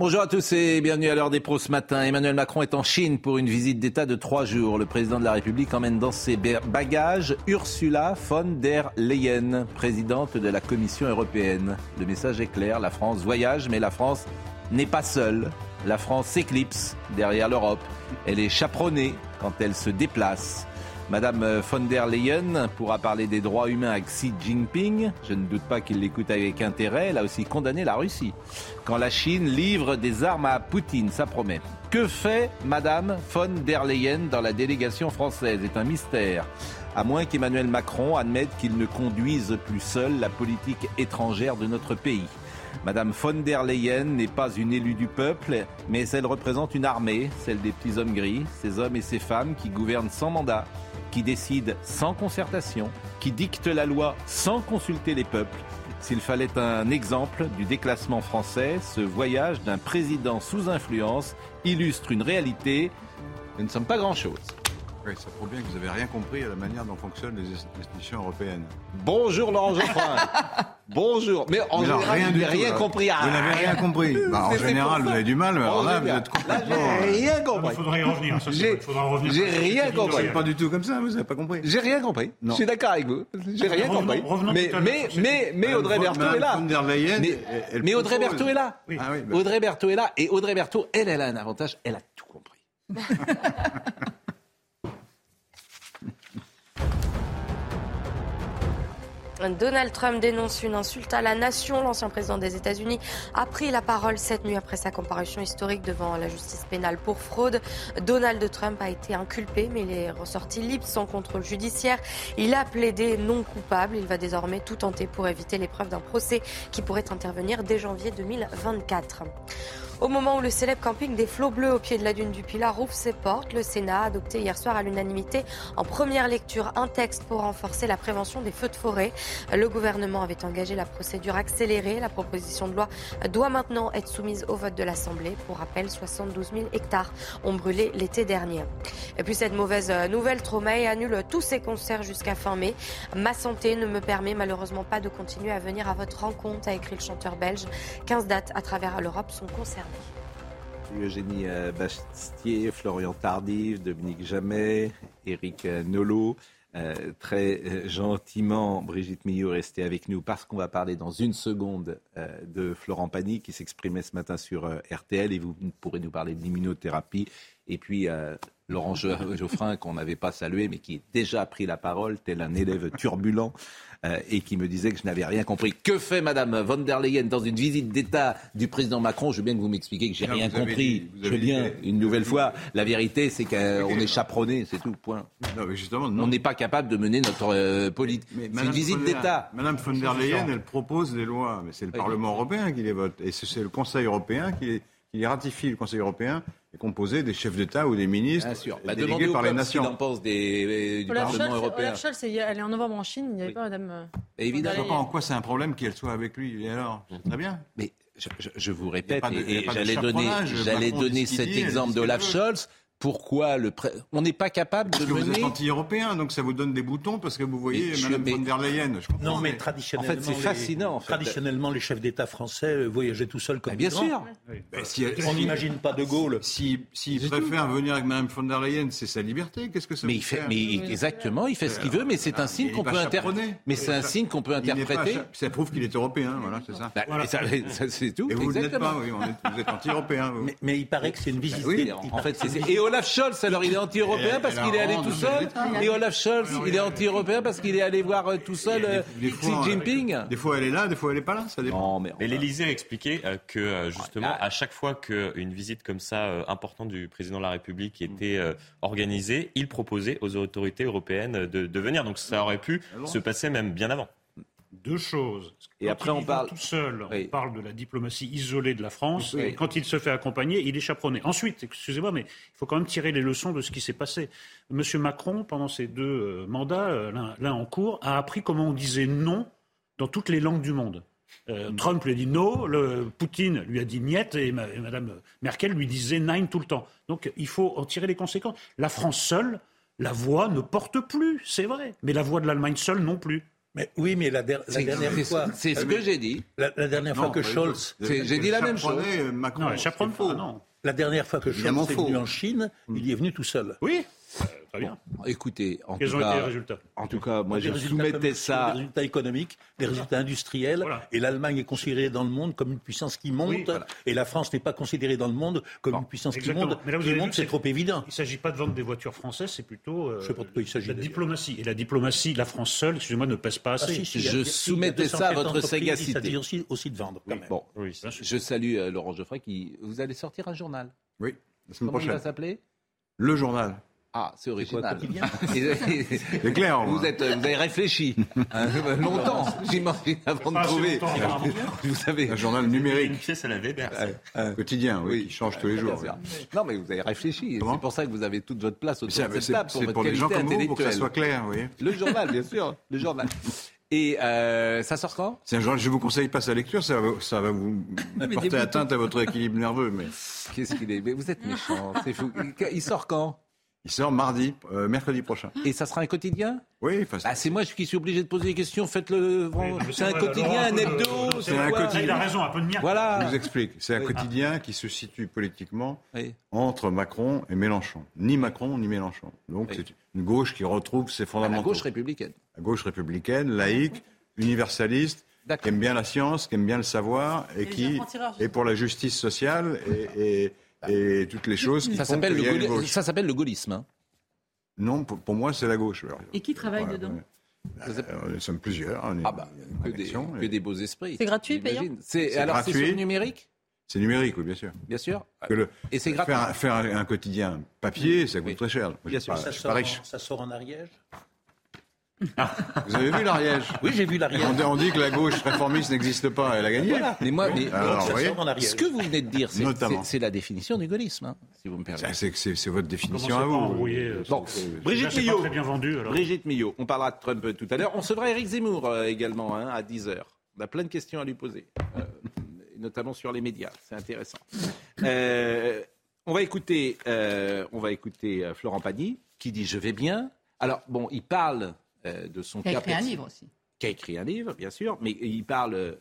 Bonjour à tous et bienvenue à l'heure des pros ce matin. Emmanuel Macron est en Chine pour une visite d'État de trois jours. Le président de la République emmène dans ses bagages Ursula von der Leyen, présidente de la Commission européenne. Le message est clair, la France voyage, mais la France n'est pas seule. La France s'éclipse derrière l'Europe. Elle est chaperonnée quand elle se déplace. Madame von der Leyen pourra parler des droits humains à Xi Jinping. Je ne doute pas qu'il l'écoute avec intérêt. Elle a aussi condamné la Russie. Quand la Chine livre des armes à Poutine, ça promet. Que fait Madame von der Leyen dans la délégation française? C'est un mystère. À moins qu'Emmanuel Macron admette qu'il ne conduise plus seul la politique étrangère de notre pays. Madame von der Leyen n'est pas une élue du peuple, mais elle représente une armée, celle des petits hommes gris, ces hommes et ces femmes qui gouvernent sans mandat, qui décide sans concertation, qui dicte la loi sans consulter les peuples. S'il fallait un exemple du déclassement français, ce voyage d'un président sous influence illustre une réalité. Nous ne sommes pas grand-chose. Oui, ça prouve bien que vous n'avez rien compris à la manière dont fonctionnent les institutions européennes. Bonjour Laurent Geoffrin. Bonjour. Mais en général, rien vous n'avez rien compris. Vous n'avez rien compris. Bah, en général, vous avez du mal, mais alors là, vous êtes complètement... Là, j'ai rien compris. Il faudrait y revenir. Ça, J'ai j'ai rien compris. C'est pas du tout comme ça, vous n'avez pas compris. J'ai rien compris. Non. Je suis d'accord avec vous. J'ai rien Revenons- compris. revenons Mais, mais, mais, mais Audrey Berthaud est là. Mais, mais Audrey Berthaud est là. Oui. Ah oui, bah, Audrey Berthaud est là. Et Audrey Berthaud, elle, elle a un avantage. Elle a tout compris. Donald Trump dénonce une insulte à la nation. L'ancien président des États-Unis a pris la parole cette nuit après sa comparution historique devant la justice pénale pour fraude. Donald Trump a été inculpé, mais il est ressorti libre sans contrôle judiciaire. Il a plaidé non coupable. Il va désormais tout tenter pour éviter l'épreuve d'un procès qui pourrait intervenir dès janvier 2024. Au moment où le célèbre camping des Flots Bleus au pied de la dune du Pilat ouvre ses portes, le Sénat a adopté hier soir à l'unanimité en première lecture un texte pour renforcer la prévention des feux de forêt. Le gouvernement avait engagé la procédure accélérée. La proposition de loi doit maintenant être soumise au vote de l'Assemblée. Pour rappel, 72 000 hectares ont brûlé l'été dernier. Et puis cette mauvaise nouvelle, Tromae annule tous ses concerts jusqu'à fin mai. Ma santé ne me permet malheureusement pas de continuer à venir à votre rencontre, a écrit le chanteur belge. 15 dates à travers l'Europe sont concernées. Eugénie euh, Bastier, Florian Tardif, Dominique Jamais, Éric euh, Nolot. Euh, très gentiment, Brigitte Millot est restée avec nous parce qu'on va parler dans une seconde de Florent Pagny qui s'exprimait ce matin sur RTL et vous pourrez nous parler d'immunothérapie. Et puis Laurent Geoffrin qu'on n'avait pas salué mais qui a déjà pris la parole tel un élève turbulent euh, et qui me disait que je n'avais rien compris. Que fait Madame von der Leyen dans une visite d'État du président Macron? Je veux bien que vous m'expliquiez que j'ai rien compris. dit- je veux bien, une nouvelle fois, la vérité c'est qu'on est chaperonné, c'est tout, point. Non, mais justement, non. On n'est pas capable de mener notre euh, politique. C'est une Madame visite von der- d'État. Madame von der Leyen, elle propose des lois, mais c'est le Oui. Parlement européen qui les vote. Et c'est c'est le Conseil européen qui les, qui les ratifie. Le Conseil européen est composé des chefs d'État ou des ministres Bien sûr. Bah, délégués par les qu'il en nations. pense des, euh, du Olaf Parlement Scholz, européen. Olaf Scholz, elle est en novembre en Chine, il n'y avait Oui. pas madame. euh, Évidemment. Je vois pas en quoi c'est un problème qu'elle soit avec lui. Et alors Très bien. Mais je, je- je vous répète, de- et, et j'allais donner, j'allais donner cet exemple d'Olaf. Scholz. Pourquoi le pré- on n'est pas capable Parce de que vous êtes mener anti-européen, donc ça vous donne des boutons parce que vous voyez Mais Madame mais- von der Leyen. Je Non, mais traditionnellement, En fait, c'est les- fascinant, en fait. traditionnellement, les chefs d'État français euh, voyageaient tout seuls comme Bah, bien sûr. Ben, si elle- On si- n'imagine pas De Gaulle. Si, s'il préfère venir avec Mme von der Leyen, c'est sa liberté. Qu'est-ce que ça Mais il fait, fait mais exactement, il fait ce qu'il veut, mais c'est un signe qu'on peut inter- chaperonné. Mais c'est un signe qu'on peut interpréter. Ça prouve qu'il est européen, voilà, c'est ça. Bah, mais ça- c'est tout. Et vous ne l'êtes exactement. pas, oui, vous êtes anti-européen. vous. Mais, mais il paraît que c'est une visite. Oui, d'État. en fait, Olaf Scholz, alors il est anti-européen parce qu'il est allé tout seul. Et Olaf Scholz, il est anti-européen parce qu'il est allé voir euh, tout seul euh, Xi fois, Jinping. Des fois, elle est là, des fois, elle n'est pas là, ça dépend. Mais. L'Élysée a expliqué euh, que euh, justement, Ah, à chaque fois qu'une visite comme ça euh, importante du président de la République était euh, organisée, il proposait aux autorités européennes de, de venir. Donc ça aurait pu se passer même bien avant. Deux choses. Et Quand après, il on parle- tout seul. Oui. On parle de la diplomatie isolée de la France. Oui. Et quand il se fait accompagner, il est chaperonné. Ensuite, excusez-moi, mais il faut quand même tirer les leçons de ce qui s'est passé. Monsieur Macron, pendant ses deux euh, mandats, euh, l'un- en cours, a appris comment on disait non dans toutes les langues du monde. Euh, Trump lui a dit non, le, Poutine lui a dit niet, et, ma- et Madame Merkel lui disait nein tout le temps. Donc il faut en tirer les conséquences. La France seule, la voix ne porte plus, c'est vrai. Mais la voix de l'Allemagne seule non plus. Mais oui, mais la, der- la dernière fois, c'est ce que j'ai dit. la, la dernière fois Non, que pas du Scholz, j'ai dit la même chose. Euh, Macron. Non, c'est faux. pas, non. la dernière fois que Évidemment Scholz est venu en Chine, il y est venu tout seul. Oui, euh, très bien. Écoutez, en Quels tout ont été les cas, résultats? en tout cas, moi, Les je soumettais ça. Les résultats économiques, les résultats industriels. Voilà. Et l'Allemagne est considérée dans le monde comme une puissance qui monte. Oui, voilà. Et la France n'est pas considérée dans le monde comme une puissance exactement. qui monte. Mais là, vous qui avez monte, c'est trop évident. Il ne s'agit pas de vendre des voitures françaises, c'est plutôt euh, Je sais pas de quoi il s'agit, la diplomatie. Et la diplomatie, la France seule, excusez-moi, ne pèse pas Ah, assez. si, si, Je a- soumettais 200 ça à votre sagacité. Il s'agit aussi, aussi de vendre. quand même. Bon, Oui, je salue euh, Laurent Geoffroy qui. Vous allez sortir un journal. Oui, la semaine Comment il va prochaine. s'appeler? Le journal. Ah, c'est original. C'est clair. vous, êtes, vous avez réfléchi hein, longtemps, j'imagine, avant de trouver. Vous savez. Un journal Une numérique, pièce à la Weber. quotidien, oui, qui change tous les jours. Non, mais vous avez réfléchi. C'est pour ça que vous avez toute votre place autour C'est de cette c'est- table pour c'est pour les gens comme vous, pour que ça soit clair, oui. Le journal, bien sûr. Le journal. Et euh, ça sort quand? C'est un journal, je vous conseille pas sa lecture, ça va, ça va vous mais porter atteinte à votre équilibre nerveux. Mais Qu'est-ce qu'il est? Mais vous êtes méchant, c'est fou. Il sort quand? Il sort mardi, euh, mercredi prochain. Et ça sera un quotidien? Oui, enfin, bah, C'est moi qui suis obligé de poser des questions. Faites-le. C'est un quotidien, un hebdo. c'est un quotidien. Il a raison, un peu de mien. je Voilà. vous explique. C'est un Oui. quotidien qui se situe politiquement Oui. entre Macron et Mélenchon. Ni Macron ni Mélenchon. Donc Oui. c'est une gauche qui retrouve ses À fondamentaux. la gauche républicaine. La gauche républicaine, laïque, universaliste, qui aime bien la science, qui aime bien le savoir et qui est pour la justice sociale et, et- et toutes les choses qui Ça s'appelle le, ça s'appelle gaullisme. hein. Non, pour, pour moi, c'est la gauche. Alors, Et qui travaille voilà, dedans. Euh, Nous sommes plusieurs. on est Ah bah, que des, que des beaux esprits. C'est gratuit, payant. C'est C'est alors c'est sur numérique, C'est numérique, oui, bien sûr. bien sûr. Que le- Et c'est gratuit. faire, un- faire un, un quotidien papier, ça coûte Oui. très cher. Bien sûr, pas- Ça pas riche. ça sort en Ariège Vous avez vu l'Ariège Oui, j'ai vu l'Ariège. on, dit- on dit que la gauche réformiste n'existe pas, elle a gagné. Mais moi, mais Alors, Ariège. ce que vous venez de dire, c'est- la définition du gaullisme, hein, si vous me permettez. c'est, votre définition à vous. euh, Bon, Brigitte Millot. très bien vendu. Alors. Brigitte Millot, on parlera de Trump tout à l'heure. On recevra Eric Zemmour euh, également hein, à 10h. On a plein de questions à lui poser, euh, notamment sur les médias. C'est intéressant. Euh, on va écouter, euh, on va écouter Florent Pagny qui dit Je vais bien. Alors, bon, il parle de son Qui a écrit un livre aussi. qui a écrit un livre, bien sûr, mais il parle, euh,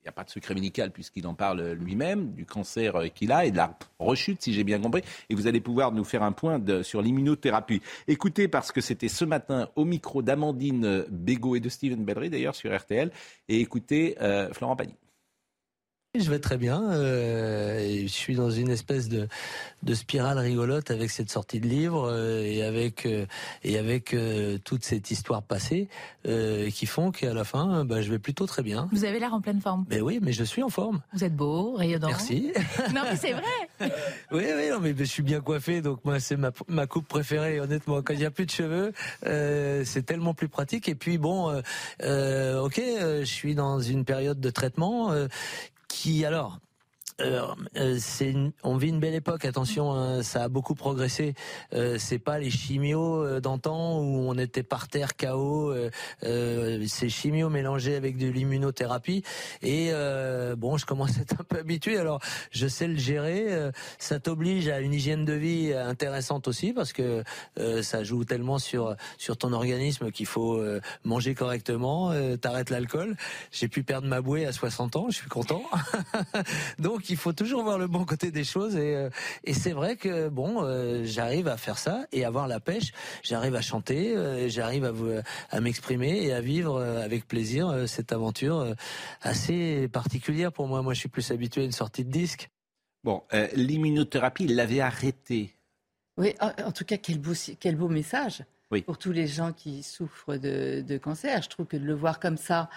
il n'y a pas de secret médical puisqu'il en parle lui-même, du cancer euh, qu'il a et de la rechute, si j'ai bien compris. Et vous allez pouvoir nous faire un point de- sur l'immunothérapie. Écoutez, parce que c'était ce matin au micro d'Amandine Bégaud et de Steven Bellery, d'ailleurs, sur RTL. Et écoutez euh, Florent Pagny. Je vais très bien. euh, et je suis dans une espèce de, de spirale rigolote avec cette sortie de livre euh, et avec euh, et avec toute cette histoire passée qui font qu'à la fin, bah, je vais plutôt très bien. Vous avez l'air en pleine forme. Mais oui, mais je suis en forme. Vous êtes beau, rayonnant. Merci. Non, mais c'est vrai. Oui, oui, non, mais je suis bien coiffé, donc moi c'est ma, ma coupe préférée. Honnêtement, quand il n'y a plus de cheveux, c'est tellement plus pratique. Et puis bon, ok, je suis dans une période de traitement qui alors? Euh, une- on vit une belle époque. Attention, hein, ça a beaucoup progressé. Euh, c'est pas les chimios euh, d'antan où on était par terre KO. C'est chimio mélangé avec de l'immunothérapie. Et bon, je commence à être un peu habitué. Alors, je sais le gérer. Ça t'oblige à une hygiène de vie intéressante aussi parce que ça joue tellement sur sur ton organisme qu'il faut manger correctement. T'arrêtes l'alcool. J'ai pu perdre ma bouée à 60 ans. Je suis content. Donc, il faut toujours voir le bon côté des choses. Et, euh, et c'est vrai que bon, euh, j'arrive à faire ça et avoir la pêche. J'arrive à chanter. euh, j'arrive à vous- à m'exprimer et à vivre avec plaisir euh, cette aventure euh, assez particulière pour moi. Moi, je suis plus habitué à une sortie de disque. Bon, euh, l'immunothérapie, il l'avait arrêté. Oui, en, en tout cas, quel beau, quel beau message Oui. pour tous les gens qui souffrent de, de cancer. Je trouve que de le voir comme ça,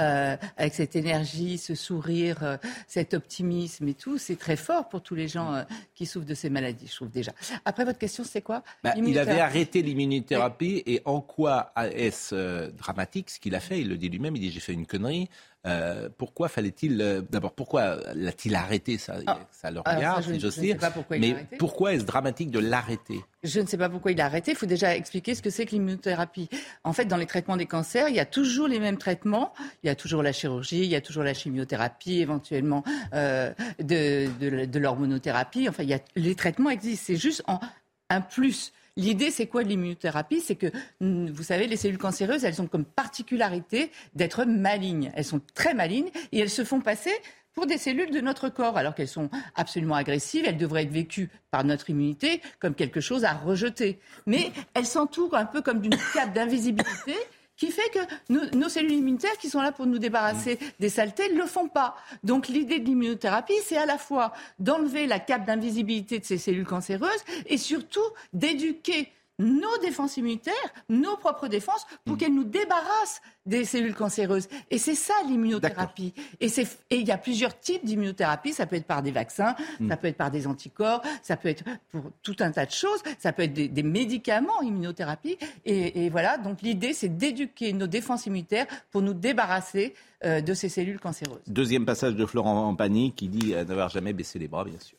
euh, avec cette énergie, ce sourire, euh, cet optimisme et tout. C'est très fort pour tous les gens euh, qui souffrent de ces maladies, je trouve déjà. Après, votre question, c'est quoi? Bah, il avait arrêté l'immunothérapie et en quoi est-ce dramatique ce qu'il a fait? Il le dit lui-même, il dit j'ai fait une connerie. Euh, pourquoi fallait-il euh, d'abord pourquoi l'a-t-il arrêté ça, Ah, ça le ça, regarde, je- si je sais pas pourquoi il Mais arrêté. pourquoi est-ce dramatique de l'arrêter? Je ne sais pas pourquoi il a arrêté. Il faut déjà expliquer ce que c'est que l'immunothérapie. En fait, dans les traitements des cancers, il y a toujours les mêmes traitements. Il y a toujours la chirurgie, il y a toujours la chimiothérapie, éventuellement euh, de, de, de l'hormonothérapie. Enfin, il y a, les traitements existent. C'est juste en, un plus. L'idée, c'est quoi de l'immunothérapie? C'est que, mm, vous savez, les cellules cancéreuses, elles ont comme particularité d'être malignes. Elles sont très malignes et elles se font passer pour des cellules de notre corps, alors qu'elles sont absolument agressives, elles devraient être vécues par notre immunité comme quelque chose à rejeter. Mais elles s'entourent un peu comme d'une cape d'invisibilité qui fait que nos, nos cellules immunitaires qui sont là pour nous débarrasser des saletés ne le font pas. Donc l'idée de l'immunothérapie, c'est à la fois d'enlever la cape d'invisibilité de ces cellules cancéreuses et surtout d'éduquer nos défenses immunitaires, nos propres défenses, pour qu'elles nous débarrassent des cellules cancéreuses. Et c'est ça l'immunothérapie. Et il y a plusieurs types d'immunothérapie. Ça peut être par des vaccins, ça peut être par des anticorps, ça peut être pour tout un tas de choses. Ça peut être des, des médicaments immunothérapie. Et, et voilà. Donc l'idée, c'est d'éduquer nos défenses immunitaires pour nous débarrasser euh, de ces cellules cancéreuses. Deuxième passage de Florent Pagny qui dit euh, n'avoir jamais baissé les bras, bien sûr.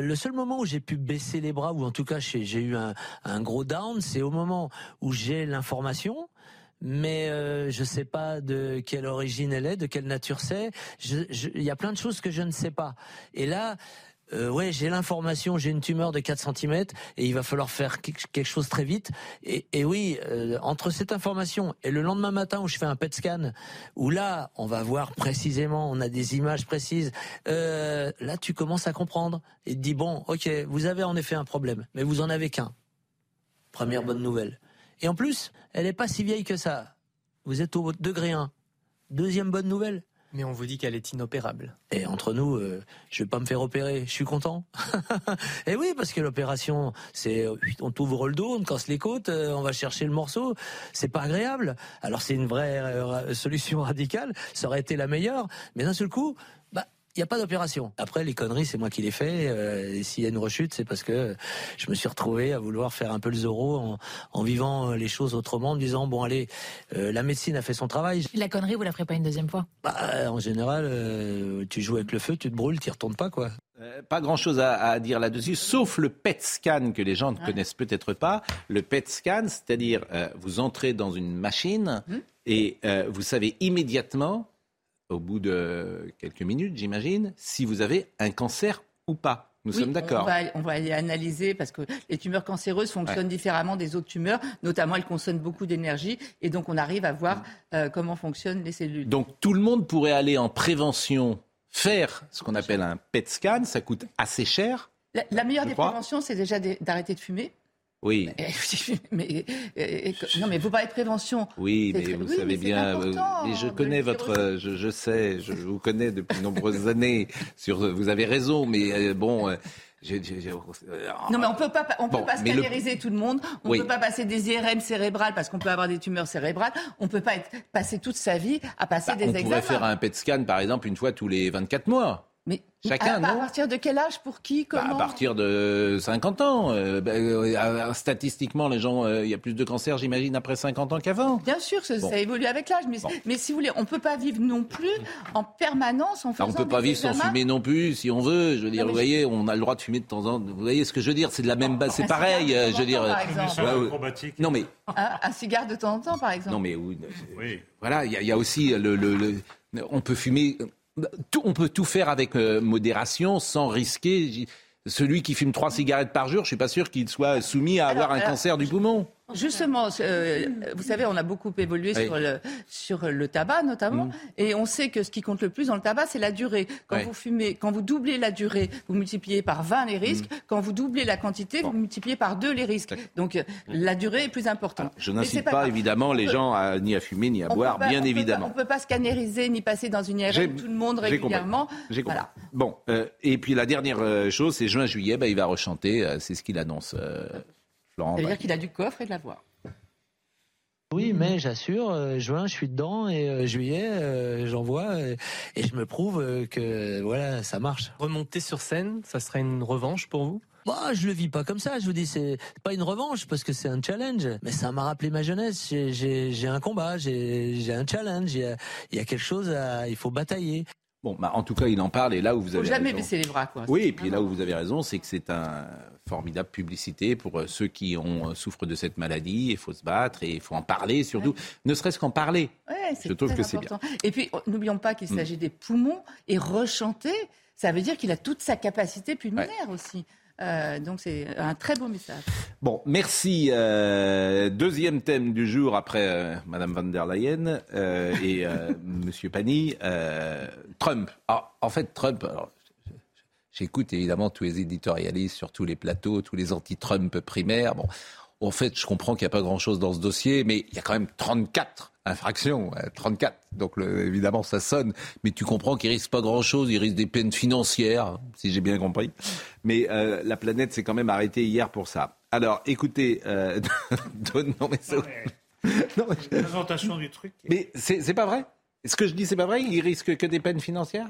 Le seul moment où j'ai pu baisser les bras, ou en tout cas j'ai eu un, gros down, c'est au moment où j'ai l'information, mais euh, je sais pas de quelle origine elle est, de quelle nature c'est. Il y a plein de choses que je ne sais pas. Et là, euh, ouais, j'ai l'information, j'ai une tumeur de 4 cm et il va falloir faire quelque chose très vite. Et, et oui, euh, entre cette information et le lendemain matin où je fais un PET scan, où là, on va voir précisément, on a des images précises, euh, là, tu commences à comprendre et te dis, bon, ok, vous avez en effet un problème, mais vous en avez qu'un. Première bonne nouvelle. Et en plus, elle n'est pas si vieille que ça. Vous êtes au degré 1. Deuxième bonne nouvelle. Mais on vous dit qu'elle est inopérable. Et entre nous, euh, je vais pas me faire opérer. Je suis content. et oui, parce que l'opération, c'est euh, on t'ouvre le dos, on casse les côtes, euh, on va chercher le morceau. C'est pas agréable. Alors c'est une vraie ra- solution radicale. Ça aurait été la meilleure. Mais d'un seul coup, il n'y a pas d'opération. Après, les conneries, c'est moi qui les fais. Euh, et s'il y a une rechute, c'est parce que je me suis retrouvé à vouloir faire un peu le zéro en, en vivant euh, les choses autrement, en me disant, bon, allez, euh, la médecine a fait son travail. La connerie, vous la ferez pas une deuxième fois Bah, en général, euh, tu joues avec le feu, tu te brûles, tu y retournes pas, quoi. Euh, pas grand-chose à, à dire là-dessus, sauf le PET scan que les gens ne Ouais. connaissent peut-être pas. Le PET scan, c'est-à-dire euh, vous entrez dans une machine Mhm. et euh, vous savez immédiatement, au bout de quelques minutes, j'imagine, si vous avez un cancer ou pas. Nous Oui, sommes d'accord. On va, on va aller analyser parce que les tumeurs cancéreuses fonctionnent différemment des autres tumeurs. Notamment, elles consomment beaucoup d'énergie et donc on arrive à voir euh, comment fonctionnent les cellules. Donc tout le monde pourrait aller en prévention faire ce qu'on appelle un PET scan. Ça coûte assez cher. La, la meilleure des crois. préventions, c'est déjà d'arrêter de fumer. Oui, mais, euh, non, mais vous parlez de prévention. oui, mais vous oui, savez mais bien. euh, et je de connais votre, euh, je, je sais, je vous connais depuis de nombreuses années. Sur, vous avez raison, mais euh, bon. euh, euh, Non, mais on peut pas, on peut pas le- scanneriser tout le monde. On Oui. peut pas passer des IRM cérébrales parce qu'on peut avoir des tumeurs cérébrales. On peut pas être, passer toute sa vie à passer bah, des on examens. pourrait faire un PET scan, par exemple, une fois tous les 24 mois. Mais Chacun, à, partir de quel âge Pour qui Bah, à partir de 50 ans. Euh, bah, euh, statistiquement, les gens, euh, il y a plus de cancers, j'imagine, après 50 ans qu'avant. Bien sûr, ça, Bon. ça évolue avec l'âge, mais, Bon. mais si vous voulez, on peut pas vivre non plus en permanence en Bah, faisant on peut pas vivre sans fumer non plus, si on veut. Je veux dire, vous je- voyez, on a le droit de fumer de temps en temps. Vous voyez ce que je veux dire C'est de la même base, c'est pareil. Je veux dire. temps, par exemple. ouais, ouais. acrobatique. Non mais Un, un cigare de temps en temps, par exemple. non mais oui, Oui. voilà, il y, a- il y a aussi le, le- le- on peut fumer, tout, on peut tout faire avec euh, modération, sans risquer. Celui qui fume trois cigarettes par jour, je suis pas sûr qu'il soit soumis à Alors, avoir un alors, cancer du poumon. Justement, euh, vous savez, on a beaucoup évolué Oui. sur, le, sur le tabac notamment, Mm. et on sait que ce qui compte le plus dans le tabac, c'est la durée. Quand vous fumez, quand vous doublez la durée, vous multipliez par 20 les risques. Quand vous doublez la quantité, Mm. Bon. vous multipliez par 2 les risques. Donc euh, la durée est plus importante. Je n'incite pas, évidemment les peut- gens à, ni à fumer ni à on boire, pas- bien on peut évidemment. pas- on peut pas scanneriser ni passer dans une IRM tout le monde régulièrement. J'ai compris. Voilà. Bon, euh, et puis la dernière euh, chose, c'est juin-juillet, bah, il va rechanter, euh, c'est ce qu'il annonce, Florent. Ça veut dire qu'il a du coffre et de la voix. Oui, mais j'assure, euh, juin, je suis dedans et euh, juillet, euh, j'envoie et je me prouve euh, que voilà, ça marche. Remonter sur scène, ça serait une revanche pour vous? Bah, je le vis pas comme ça. Je vous dis, c'est pas une revanche parce que c'est un challenge. Mais ça m'a rappelé ma jeunesse. J'ai- un combat, j'ai j'ai un challenge. Il y, a, il y a quelque chose à, il faut batailler. Bon, bah, en tout cas, il en parle et là où vous faut avez jamais raison. baisser les bras, quoi. Oui, et puis là où vous avez raison, c'est que c'est un formidable publicité pour euh, ceux qui ont, euh, souffrent de cette maladie. Il faut se battre et il faut en parler surtout, ne serait-ce qu'en parler. Ouais, Je trouve que c'est bien. important. Et puis, oh, n'oublions pas qu'il Mm. s'agit des poumons et rechanter, ça veut dire qu'il a toute sa capacité pulmonaire aussi. Euh, donc, c'est un très beau message. Bon, merci. Euh, deuxième thème du jour après euh, Madame van der Leyen euh, et Monsieur Pani, Trump. Ah, en fait, Trump. J'écoute évidemment tous les éditorialistes sur tous les plateaux, tous les anti-Trump primaires. Bon, en fait, je comprends qu'il n'y a pas grand-chose dans ce dossier, mais il y a quand même 34 infractions, euh, 34. Donc le- évidemment, ça sonne, mais tu comprends qu'il risque pas grand-chose. Il risque des peines financières, si j'ai bien compris. Mais euh, la planète s'est quand même arrêtée hier pour ça. Alors, écoutez, euh, non mais ça- non, mais, La présentation du truc. mais c'est c'est pas vrai? Ce que je dis, c'est pas vrai? Il risque que des peines financières?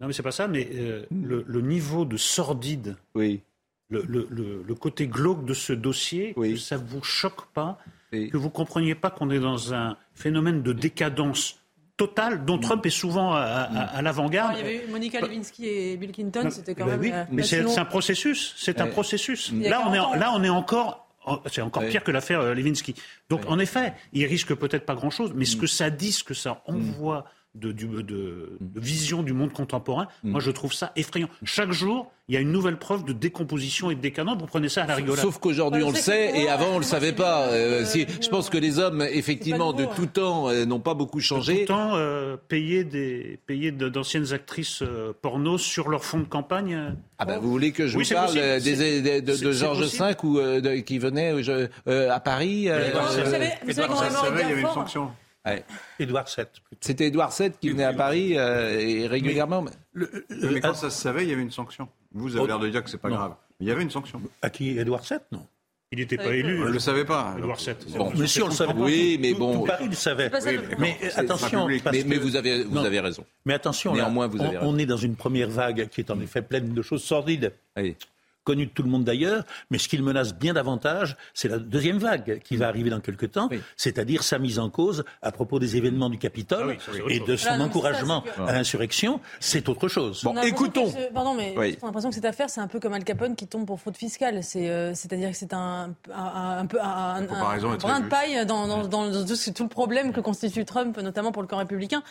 Non, mais c'est pas ça, mais euh, le, le niveau de sordide, Oui. Le, le- le- le côté glauque de ce dossier, Oui. que ça vous choque pas, Oui. que vous compreniez pas qu'on est dans un phénomène de décadence totale dont Trump est souvent à, à- à Alors, l'avant-garde. il y avait eu Monica Lewinsky et Bill Clinton, c'était quand Ben même. oui, euh, mais c'est un processus. C'est un processus. Là, on est, 40 ans. là, on est encore. C'est encore pire que l'affaire euh, Lewinsky. Donc, en effet, il risque peut-être pas grand-chose, mais ce Mm. que ça dit, ce que ça envoie de, du- de- de vision du monde contemporain, Mm. moi, je trouve ça effrayant. Chaque jour, il y a une nouvelle preuve de décomposition et de décadence. Vous prenez ça à la rigolade. Sauf qu'aujourd'hui, Bah, on je le sait, et avant, on le savait pas. Euh, si, je pense que les hommes, effectivement, de nouveau, tout temps, euh, n'ont pas beaucoup changé. Pourtant, euh, payer des payer de- d'anciennes actrices euh, porno sur leur fonds de campagne. Ah ben, vous voulez que je Oui, vous parle des, des- de, de Georges. V ou euh, de- qui venait je- à Paris euh, Vous savez, vous savez il y avait une sanction. Ouais. Édouard VII. C'était Édouard VII qui venait à Paris euh, et régulièrement. mais- Le- le- Mais quand à, ça se savait, il y avait une sanction. Vous avez l'air de dire que c'est pas non. grave. Mais il y avait une sanction. à qui Édouard VII Non. Il n'était pas élu. On ne le savait pas. Édouard VII. Bon. Mais si on le savait. Oui, mais bon. Tout Paris le savait. Oui, mais euh, attention, parce Mais, vous avez, vous Non. avez raison. Mais attention, là, Néanmoins, vous avez on, raison. on est dans une première vague qui est en effet pleine de choses sordides, Allez. Connues de tout le monde d'ailleurs, mais ce qui le menace bien davantage, c'est la deuxième vague qui va arriver dans quelques temps, Oui. c'est-à-dire sa mise en cause à propos des événements du Capitole Ah oui, et de son encouragement ça, à l'insurrection, c'est autre chose. Bon, écoutons. ce- Pardon, mais Oui. a l'impression que cette affaire, c'est un peu comme Al Capone qui tombe pour fraude fiscale. C'est, euh, c'est-à-dire que c'est un, un, un peu un, un, brin de paille dans, dans, dans, dans tout, le problème que constitue Trump, notamment pour le camp républicain.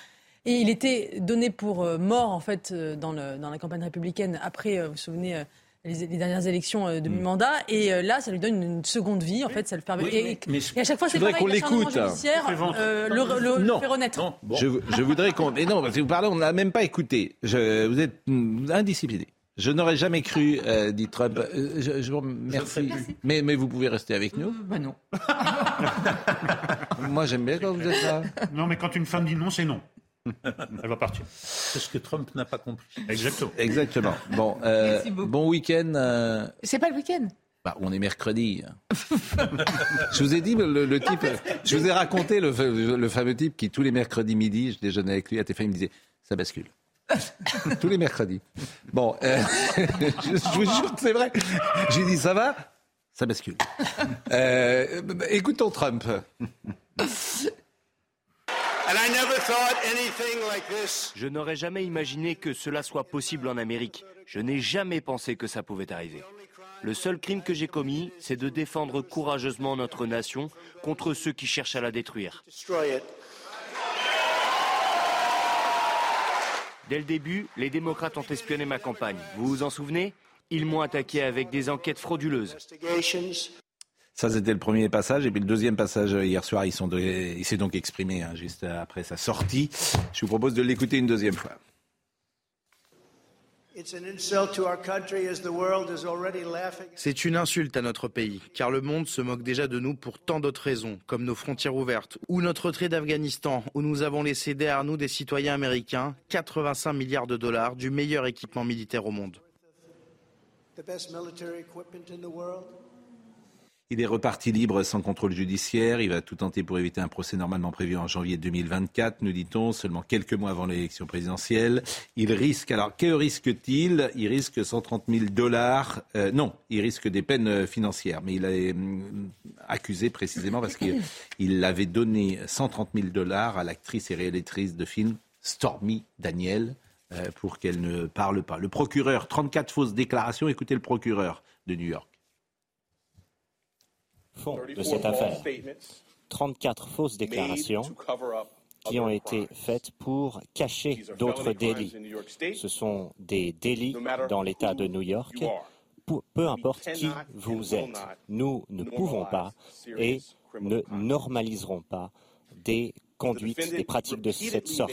Et il était donné pour euh, mort, en fait, euh, dans, le, dans la campagne républicaine, après, euh, vous vous souvenez, euh, les, les dernières élections euh, de mi-mandat. Et euh, là, ça lui donne une, une seconde vie, en fait, ça le permet. Oui, et, mais- et à chaque fois, Je c'est voudrais pareil, qu'on l'écoute. euh, le, le, le non, fait renaître. non, bon. Je, je voudrais qu'on. Mais non, parce que vous parlez, on n'a même pas écouté. Je, vous êtes indiscipliné. Je n'aurais jamais cru, euh, dit Trump. Euh, je, je vous remercie. Mais, mais vous pouvez rester avec nous. Ben non. Moi, j'aime bien quand vous êtes là. Non, mais quand une femme dit non, c'est non. Elle va partir. C'est ce que Trump n'a pas compris. Exactement. Exactement. Bon, euh, bon week-end. euh, C'est pas le week-end. bah, on est mercredi. je vous ai dit, le, le type. Je vous ai raconté le, fa- le fameux type qui, tous les mercredis midi, je déjeunais avec lui à TF1, il me disait Ça bascule. tous les mercredis. Bon, euh, je, je vous jure que c'est vrai. J'ai dit Ça va? Ça bascule. Euh, écoutons Trump. Je n'aurais jamais imaginé que cela soit possible en Amérique. Je n'ai jamais pensé que ça pouvait arriver. Le seul crime que j'ai commis, c'est de défendre courageusement notre nation contre ceux qui cherchent à la détruire. Dès le début, les démocrates ont espionné ma campagne. Vous vous en souvenez? Ils m'ont attaqué avec des enquêtes frauduleuses. Ça, c'était le premier passage. Et puis le deuxième passage, euh, hier soir, ils sont de- il s'est donc exprimé hein, juste après sa sortie. Je vous propose de l'écouter une deuxième fois. C'est une insulte à notre pays, car le monde se moque déjà de nous pour tant d'autres raisons, comme nos frontières ouvertes, ou notre retrait d'Afghanistan, où nous avons laissé derrière nous des citoyens américains 85 milliards de dollars du meilleur équipement militaire au monde. Il est reparti libre sans contrôle judiciaire. Il va tout tenter pour éviter un procès normalement prévu en janvier 2024, nous dit-on, seulement quelques mois avant l'élection présidentielle. Il risque, alors que risque-t-il? Il risque 130 000 dollars. Euh, non, il risque des peines euh, financières, mais il est hum, accusé précisément parce qu'il avait donné 130 000 dollars à l'actrice et réalisatrice de films Stormy Daniel euh, pour qu'elle ne parle pas. Le procureur, 34 fausses déclarations. Écoutez le procureur de New York fond de cette affaire. 34 fausses déclarations qui ont été faites pour cacher d'autres délits. Ce sont des délits dans l'État de New York. Peu importe qui vous êtes, nous ne pouvons pas et ne normaliserons pas des conduites, des pratiques de cette sorte.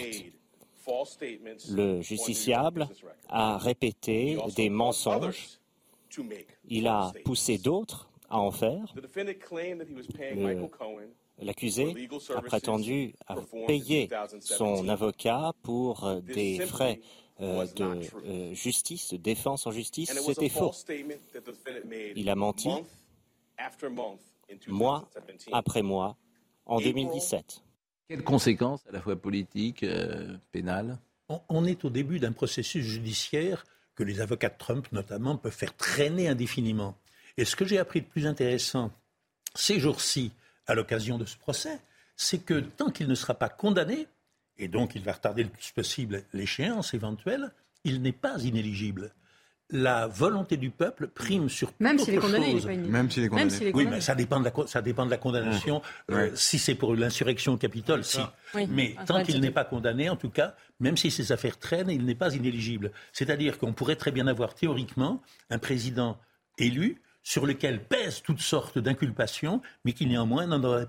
Le justiciable a répété des mensonges. Il a poussé d'autres à en faire. L'accusé a prétendu payer son avocat pour euh, des frais euh, de euh, justice, de défense en justice. C'était faux. Il a menti mois après mois en 2017. Quelles conséquences, à la fois politiques, pénales? On est au début d'un processus judiciaire que les avocats de Trump, notamment, peuvent faire traîner indéfiniment. Et ce que j'ai appris de plus intéressant ces jours-ci, à l'occasion de ce procès, c'est que tant qu'il ne sera pas condamné, et donc il va retarder le plus possible l'échéance éventuelle, il n'est pas inéligible. La volonté du peuple prime sur toute Même autre s'il est condamné, chose. il est pas Même s'il est condamné. Oui, condamné. mais ça dépend de la, ça dépend de la condamnation. Euh, Si c'est pour l'insurrection au Capitole, si. Oui. Mais Ah, tant qu'il n'est pas condamné, en tout cas, même si ses affaires traînent, il n'est pas inéligible. C'est-à-dire qu'on pourrait très bien avoir théoriquement un président élu sur lequel pèsent toutes sortes d'inculpations, mais qui néanmoins n'en aurait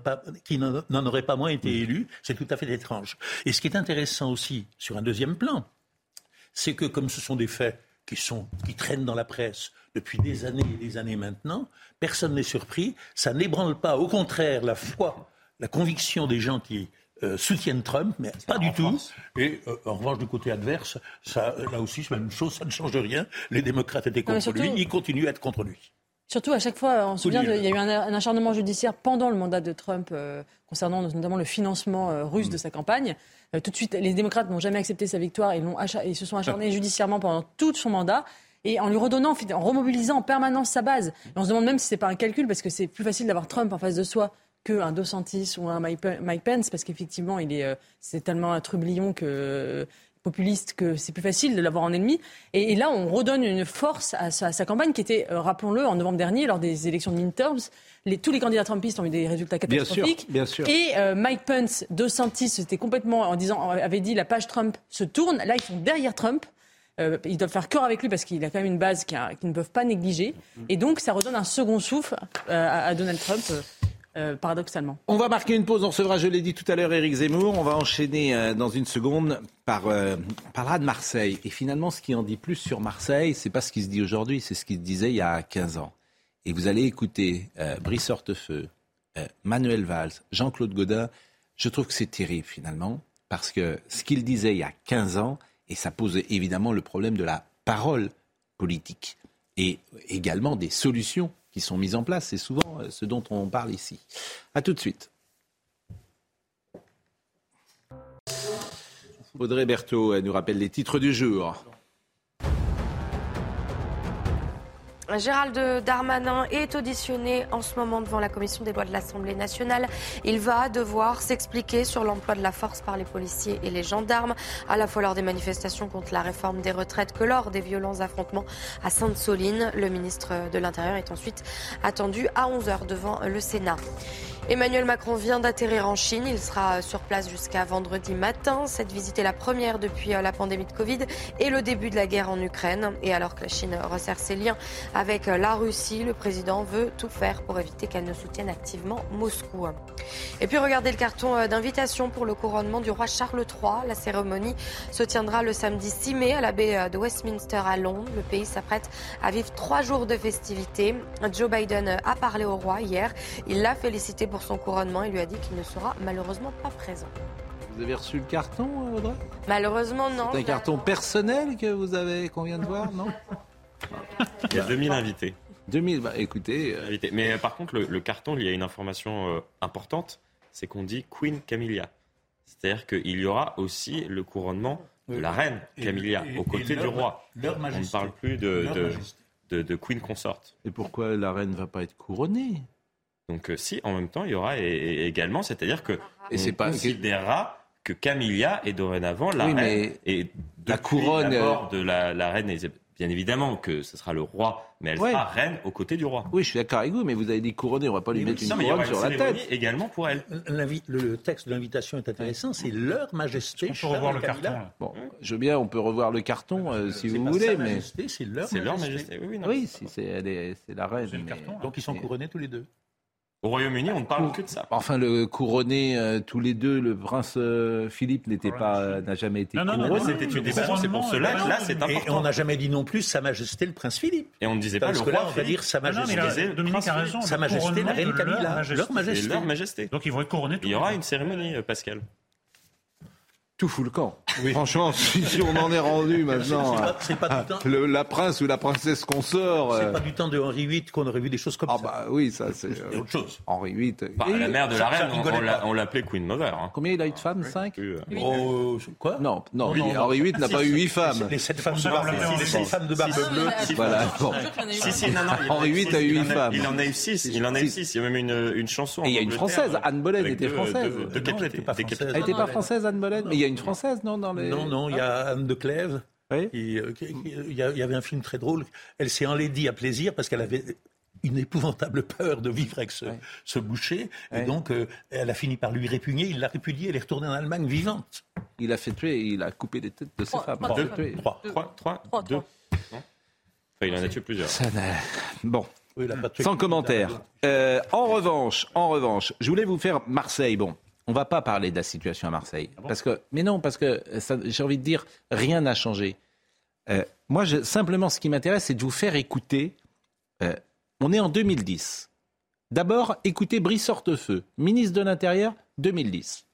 aurait pas moins été élu. C'est tout à fait étrange. Et ce qui est intéressant aussi, sur un deuxième plan, c'est que comme ce sont des faits qui, sont, qui traînent dans la presse depuis des années et des années maintenant, personne n'est surpris. Ça n'ébranle pas, au contraire, la foi, la conviction des gens qui euh, soutiennent Trump, mais pas du tout. Et euh, en revanche, du côté adverse, ça, là aussi, c'est la même chose, ça ne change rien. Les démocrates étaient contre surtout- lui, ils continuent à être contre lui. Surtout, à chaque fois, on se souvient, il y a eu un, un acharnement judiciaire pendant le mandat de Trump euh, concernant notamment le financement euh, russe de sa campagne. Euh, tout de suite, les démocrates n'ont jamais accepté sa victoire. Acha- ils se sont acharnés judiciairement pendant tout son mandat. Et en lui redonnant, en remobilisant en permanence sa base. Et on se demande même si c'est pas un calcul, parce que c'est plus facile d'avoir Trump en face de soi qu'un DeSantis ou un Mike Pen- Mike Pence, parce qu'effectivement, il est, c'est tellement un trublion que populiste que c'est plus facile de l'avoir en ennemi. Et, et là, on redonne une force à sa, à sa campagne qui était, euh, rappelons-le, en novembre dernier, lors des élections de midterms, les, tous les candidats trumpistes ont eu des résultats Bien sûr, catastrophiques. bien sûr. Et euh, Mike Pence, DeSantis, c'était complètement en disant, avait dit la page Trump se tourne. Là, ils sont derrière Trump. Euh, ils doivent faire cœur avec lui parce qu'il a quand même une base qu'ils ne peuvent pas négliger. Et donc, ça redonne un second souffle à, à Donald Trump, euh, paradoxalement. On va marquer une pause. On recevra, je l'ai dit tout à l'heure, Éric Zemmour. On va enchaîner euh, dans une seconde par, euh, par là de Marseille. Et finalement, ce qui en dit plus sur Marseille, c'est pas ce qui se dit aujourd'hui, c'est ce qui se disait il y a 15 ans. Et vous allez écouter euh, Brice Hortefeux, Manuel Valls, Jean-Claude Godin. Je trouve que c'est terrible finalement, parce que ce qu'il disait il y a 15 ans, et ça pose évidemment le problème de la parole politique, et également des solutions sont mises en place. C'est souvent euh, ce dont on parle ici. À tout de suite. Audrey Berthaud nous rappelle les titres du jour. Gérald Darmanin est auditionné en ce moment devant la commission des lois de l'Assemblée nationale. Il va devoir s'expliquer sur l'emploi de la force par les policiers et les gendarmes, à la fois lors des manifestations contre la réforme des retraites que lors des violents affrontements à Sainte-Soline. Le ministre de l'Intérieur est ensuite attendu à 11h devant le Sénat. Emmanuel Macron vient d'atterrir en Chine. Il sera sur place jusqu'à vendredi matin. Cette visite est la première depuis la pandémie de Covid et le début de la guerre en Ukraine. Et alors que la Chine resserre ses liens avec euh, la Russie, le président veut tout faire pour éviter qu'elle ne soutienne activement Moscou. Et puis regardez le carton euh, d'invitation pour le couronnement du roi Charles III. La cérémonie se tiendra le samedi 6 mai à la baie euh, de Westminster à Londres. Le pays s'apprête à vivre trois jours de festivités. Joe Biden a parlé au roi hier. Il l'a félicité pour son couronnement et lui a dit qu'il ne sera malheureusement pas présent. Vous avez reçu le carton, euh, Audrey? Malheureusement, non. C'est un carton personnel que vous avez, qu'on vient de voir, non? Il y a 2000 invités. 2000, bah, écoutez. euh. Mais euh, par contre, le, le carton, il y a une information euh, importante, c'est qu'on dit Queen Camilla. C'est-à-dire qu'il y aura aussi le couronnement de Oui. la reine Camilla et- aux et côtés leur- du roi. leur On ne parle plus de, de, majesté. de- de Queen consort. Et pourquoi la reine ne va pas être couronnée? Donc euh, si, en même temps, il y aura et- et également, c'est-à-dire que Et on c'est pas- considérera que Camilla est dorénavant la Oui, reine. et la couronne, la mort de la, la reine, Elisabeth- bien évidemment que ce sera le roi, mais elle Ouais. sera reine aux côtés du roi. Oui, je suis d'accord avec vous, mais vous avez dit couronnée, on va pas lui mettre non, une aura couronne sur la tête. également pour elle. L'invi- Le texte de l'invitation est intéressant, c'est leur majesté. On peut revoir le carton. Là. Bon, je veux bien, on peut revoir le carton euh, si C'est vous pas voulez, sa mais majesté, c'est leur C'est leur majesté. majesté. Oui, oui, non. c'est elle est- c'est la reine. Mais- carton. Donc ils sont couronnés tous les deux. Au Royaume-Uni, on ne parle que de ça. Enfin, le couronné euh, tous les deux, le prince euh, Philippe n'était pas, euh, n'a jamais été Non, non, non, couronné. non, C'était une décision, c'est pour cela que là, c'est Et important. on n'a jamais dit non plus Sa Majesté le Prince Philippe. Et on ne disait pas Parce le que là, roi on va dire Sa Non, non, mais Majesté. là, Dominique a raison. Sa Majesté, la reine Camilla. majesté. Leur majesté. leur majesté. Donc ils vont être couronnés tous Il y aura une cérémonie, Pascal. Tout fout le camp. Franchement, si, si on en est rendu maintenant, C'est pas- pas du temps. le- la prince ou la princesse qu'on sort. C'est euh, pas du temps de Henri VIII qu'on aurait vu des choses comme Ah ça. bah oui, ça c'est euh, autre chose. Henri VIII. Bah, Et la mère de la reine, on- on, l'appelait Queen Mother. hein. Combien il a eu de femmes Cinq Plus, euh, Oh, quoi Non, non, Non, non, Henri VIII n'a Si, pas eu huit les- femmes. Les sept femmes de barbe, l'a fait les sept en femmes de barbe bleue. Voilà. Bon. Si, si, non, non, il en Henri VIII a eu il huit en femmes. Il en a eu six. Il en a eu Six. six. Il y a même une, une chanson. Et il y a une française, euh, Anne Boleyn était française. elle n'était pas française, Anne Boleyn Mais il y a une française, non dans les... Non, non, il y a Anne de Clèves. Oui. qui, euh, qui- Il y, avait un film très drôle. Elle s'est enlaidie à plaisir parce qu'elle avait une épouvantable peur de vivre avec ce, boucher. Et donc, euh, elle a fini par lui répugner. Il l'a répudiée. Elle est retournée en Allemagne vivante. Il a fait tuer, il a coupé les têtes de ses femmes. trois. Trois. Trois, trois, Trois, deux. Enfin, il en a tué plusieurs. Ça n'a- Bon, Oui, il a pas tué sans commentaire. Euh, en revanche, en revanche, je voulais vous faire Marseille. Bon, on va pas parler de la situation à Marseille, parce que, mais non, parce que ça- j'ai envie de dire, rien n'a changé. Euh, moi, je- simplement, ce qui m'intéresse, c'est de vous faire écouter. euh, on est en 2010. D'abord, écoutez Brice Hortefeux, ministre de l'Intérieur, 2010.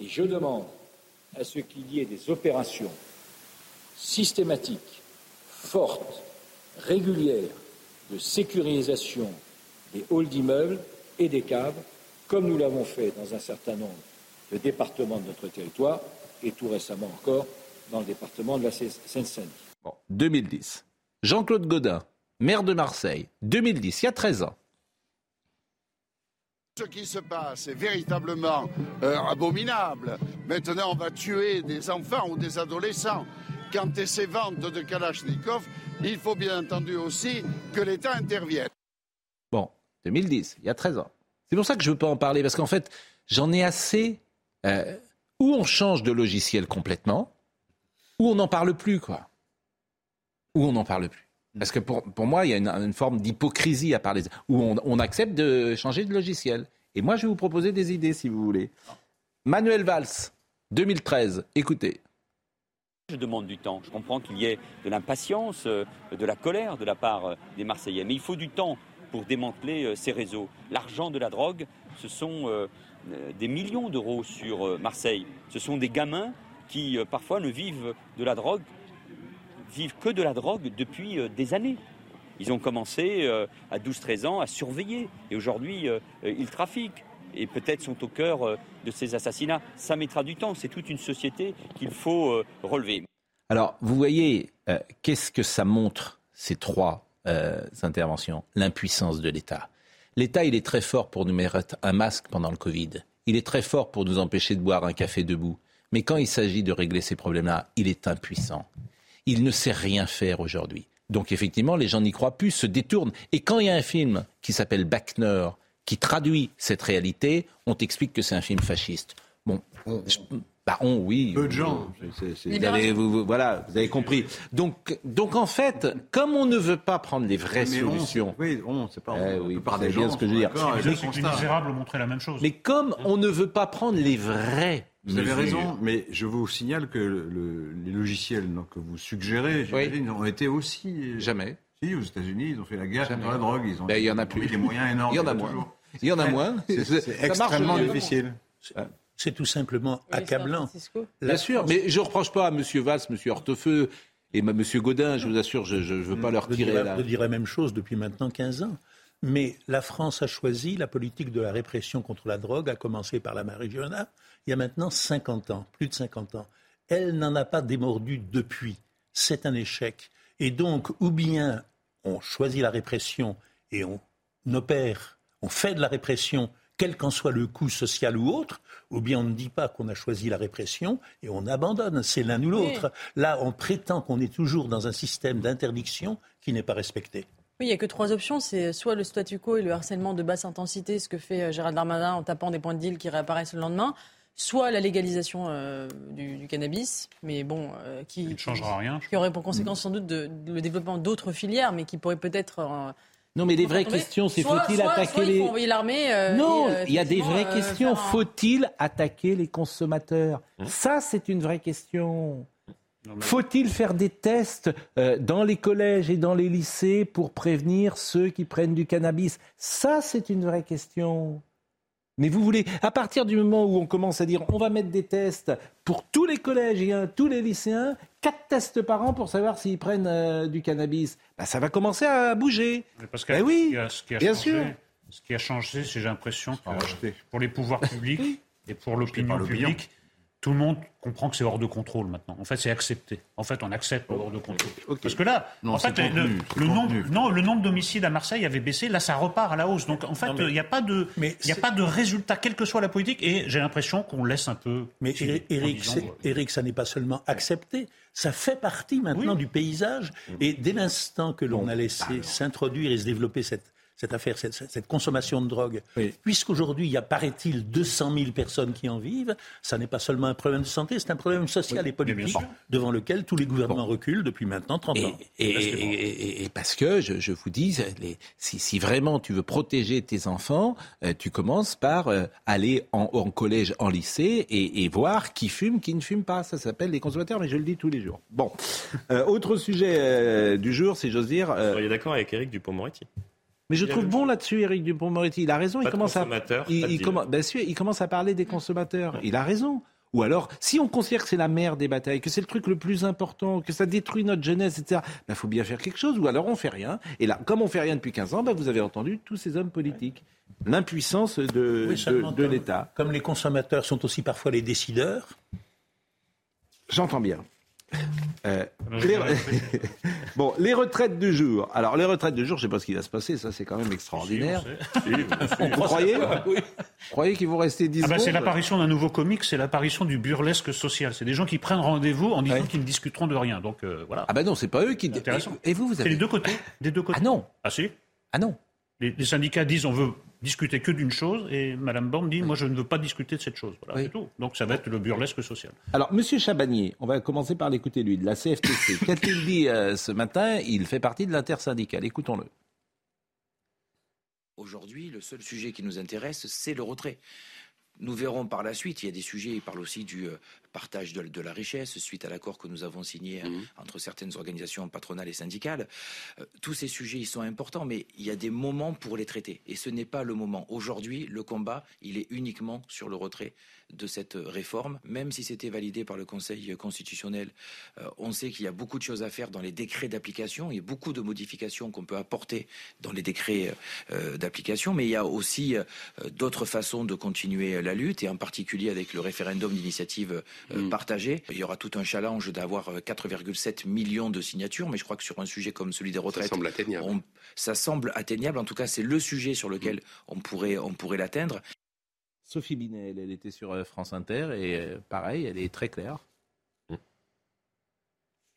Et je demande à ce qu'il y ait des opérations systématiques, fortes, régulières de sécurisation des halls d'immeubles et des caves, comme nous l'avons fait dans un certain nombre de départements de notre territoire et tout récemment encore dans le département de la Seine-Saint-Denis. Bon, 2010. Jean-Claude Godin, maire de Marseille, 2010, il y a 13 ans. Ce qui se passe est véritablement euh, abominable. Maintenant, on va tuer des enfants ou des adolescents. Quant à ces ventes de Kalachnikov, il faut bien entendu aussi que l'État intervienne. Bon, 2010, il y a 13 ans. C'est pour ça que je ne veux pas en parler, parce qu'en fait, j'en ai assez. euh, où on change de logiciel complètement, ou on n'en parle plus, quoi. Ou on n'en parle plus. Parce que pour, pour moi, il y a une, une forme d'hypocrisie à parler, où on, on accepte de changer de logiciel. Et moi, je vais vous proposer des idées, si vous voulez. Manuel Valls, 2013, écoutez. Je demande du temps. Je comprends qu'il y ait de l'impatience, euh, de la colère de la part euh, des Marseillais. Mais il faut du temps pour démanteler euh, ces réseaux. L'argent de la drogue, ce sont euh, euh, des millions d'euros sur Marseille. Ce sont des gamins qui, parfois, ne vivent de la drogue, vivent que de la drogue depuis des années. Ils ont commencé à 12-13 ans à surveiller. Et aujourd'hui, ils trafiquent. Et peut-être sont au cœur de ces assassinats. Ça mettra du temps. C'est toute une société qu'il faut relever. Alors, vous voyez, qu'est-ce que ça montre, ces trois euh, interventions L'impuissance de l'État. L'État, il est très fort pour nous mettre un masque pendant le Covid. Il est très fort pour nous empêcher de boire un café debout. Mais quand il s'agit de régler ces problèmes-là, il est impuissant. Il ne sait rien faire aujourd'hui. Donc effectivement, les gens n'y croient plus, se détournent. Et quand il y a un film qui s'appelle Backner, qui traduit cette réalité, on t'explique que c'est un film fasciste. Bon, je- bah on, oui. Peu de gens. Vous, avez, vous- vous- voilà, vous avez compris. Donc, donc en fait, comme on ne veut pas prendre les vraies Mais on, solutions, oui, on, c'est pas. Eh oui, des gens ce que je veux dire. Mais c'est que les misérables ont montré la même chose. mais comme on ne veut pas prendre les vraies Vous avez raison, mais je vous signale que le- le- les logiciels donc, que vous suggérez, j'imagine, ont été aussi. Jamais. Si, aux États-Unis, ils ont fait la guerre Jamais. contre la drogue. Ils ont Ben, il y en a ils ont plus. mis des moyens énormes. Il y en a moins. Il y en a moins. C'est- extrêmement mieux. difficile. C'est tout simplement accablant. Bien sûr, mais je ne reproche pas à M. Valls, M. Hortefeux. Et M. Monsieur Godin, je vous assure, je ne veux pas leur Je tirer dirais, là. je dirais la même chose depuis maintenant 15 ans. Mais la France a choisi la politique de la répression contre la drogue, à commencer par la marijuana, il y a maintenant 50 ans, plus de 50 ans. Elle n'en a pas démordu depuis. C'est un échec. Et donc, ou bien on choisit la répression et on opère, on fait de la répression, quel qu'en soit le coût social ou autre, ou bien on ne dit pas qu'on a choisi la répression et on abandonne. C'est l'un ou l'autre. Là, on prétend qu'on est toujours dans un système d'interdiction qui n'est pas respecté. Oui, il n'y a que trois options. C'est soit le statu quo et le harcèlement de basse intensité, ce que fait euh, Gérald Darmanin en tapant des points de deal qui réapparaissent le lendemain, soit la légalisation euh, du, du cannabis, mais bon, euh, qui ne changera rien. qui aurait pour conséquence sans doute de- le développement d'autres filières, mais qui pourrait peut-être. euh, Non, mais les vraies questions, c'est faut-il soit- attaquer soit il les. faut envoyer l'armée. euh, non, et, euh, il y a des vraies euh, questions. Faut-il attaquer les consommateurs? Hein? Ça, c'est une vraie question. Faut-il faire des tests euh, dans les collèges et dans les lycées pour prévenir ceux qui prennent du cannabis? Ça, c'est une vraie question. Mais vous voulez, à partir du moment où on commence à dire on va mettre des tests pour tous les collégiens, tous les lycéens, quatre tests par an pour savoir s'ils prennent euh, du cannabis, bah, ça va commencer à bouger. Mais Parce que Eh oui, ce qui a- ce qui a bien changé, sûr. Ce qui a changé, c'est j'ai l'impression que pour les pouvoirs publics et pour l'opinion. publique, tout le monde comprend que c'est hors de contrôle maintenant. En fait, c'est accepté. En fait, on accepte le hors de contrôle. Parce que là, Non, en fait, le, nombre, non, le nombre d'homicides à Marseille avait baissé. Là, ça repart à la hausse. Donc, en fait, il n'y a pas de, il a pas de résultat, quelle que soit la politique. Et j'ai l'impression qu'on laisse un peu. Mais Eric, euh, Eric, ça n'est pas seulement accepté, ça fait partie maintenant du paysage. Et dès l'instant que l'on a laissé s'introduire et se développer cette, cette affaire, cette, cette consommation de drogue, puisqu'aujourd'hui, il y a, paraît-il, 200 000 personnes qui en vivent, ça n'est pas seulement un problème de santé, c'est un problème social et politique devant lequel tous les gouvernements reculent depuis maintenant 30 ans. Et, et- et- et parce que, je, je vous dis, les- si, si vraiment tu veux protéger tes enfants, euh, tu commences par euh, aller en, en collège, en lycée et, et voir qui fume, qui ne fume pas. Ça s'appelle les consommateurs, mais je le dis tous les jours. Bon, Euh, autre sujet euh, du jour, si j'ose dire. euh, Vous seriez d'accord avec Eric Dupont-Moretti mais je trouve bon là-dessus, Eric Dupond-Moretti. Il a raison. Pas il commence à, consommateurs, il, pas de il deal. commen- bien sûr, il commence à parler des consommateurs. Il a raison. Ou alors, si on considère que c'est la mère des batailles, que c'est le truc le plus important, que ça détruit notre jeunesse, etc., il ben, faut bien faire quelque chose. Ou alors on fait rien. Et là, comme on fait rien depuis 15 ans, ben, vous avez entendu tous ces hommes politiques. L'impuissance de, Oui, de, seulement de comme- l'État. Comme les consommateurs sont aussi parfois les décideurs, J'entends bien. Euh, les... bon, les retraites du jour. Alors, les retraites du jour, je ne sais pas ce qui va se passer, ça c'est quand même extraordinaire. Vous croyez qu'ils vont rester 10 Ah bah, c'est l'apparition d'un nouveau comique, c'est l'apparition du burlesque social. C'est des gens qui prennent rendez-vous en disant qu'ils ne discuteront de rien. Donc euh, voilà. Ah bah non, c'est pas eux qui. Et vous, vous C'est avez. les deux côtés. Des deux côtés. Ah non. Ah si. Ah non. Les, les syndicats disent on veut discuter que d'une chose et Madame Borne dit moi je ne veux pas discuter de cette chose. Voilà, c'est tout. Donc ça va être le burlesque social. Alors, Monsieur Chabagnier, on va commencer par l'écouter lui, de la CFTC. Qu'a-t-il dit euh, ce matin? Il fait partie de l'intersyndicale. Écoutons-le. Aujourd'hui, le seul sujet qui nous intéresse, c'est le retrait. Nous verrons par la suite, il y a des sujets, il parle aussi du euh, partage de, de la richesse suite à l'accord que nous avons signé euh, entre certaines organisations patronales et syndicales. Euh, tous ces sujets, ils sont importants, mais il y a des moments pour les traiter. Et ce n'est pas le moment. Aujourd'hui, le combat, il est uniquement sur le retrait de cette réforme. Même si c'était validé par le Conseil constitutionnel, euh, on sait qu'il y a beaucoup de choses à faire dans les décrets d'application et beaucoup de modifications qu'on peut apporter dans les décrets euh, d'application, mais il y a aussi d'autres façons de continuer la lutte, et en particulier avec le référendum d'initiative euh, partagée. Il y aura tout un challenge d'avoir euh, 4,7 millions de signatures, mais je crois que sur un sujet comme celui des retraites, semble atteignable. on- ça semble atteignable. En tout cas, c'est le sujet sur lequel on pourrait, on pourrait l'atteindre. Sophie Binet, elle, était sur euh, France Inter et euh, pareil, elle est très claire.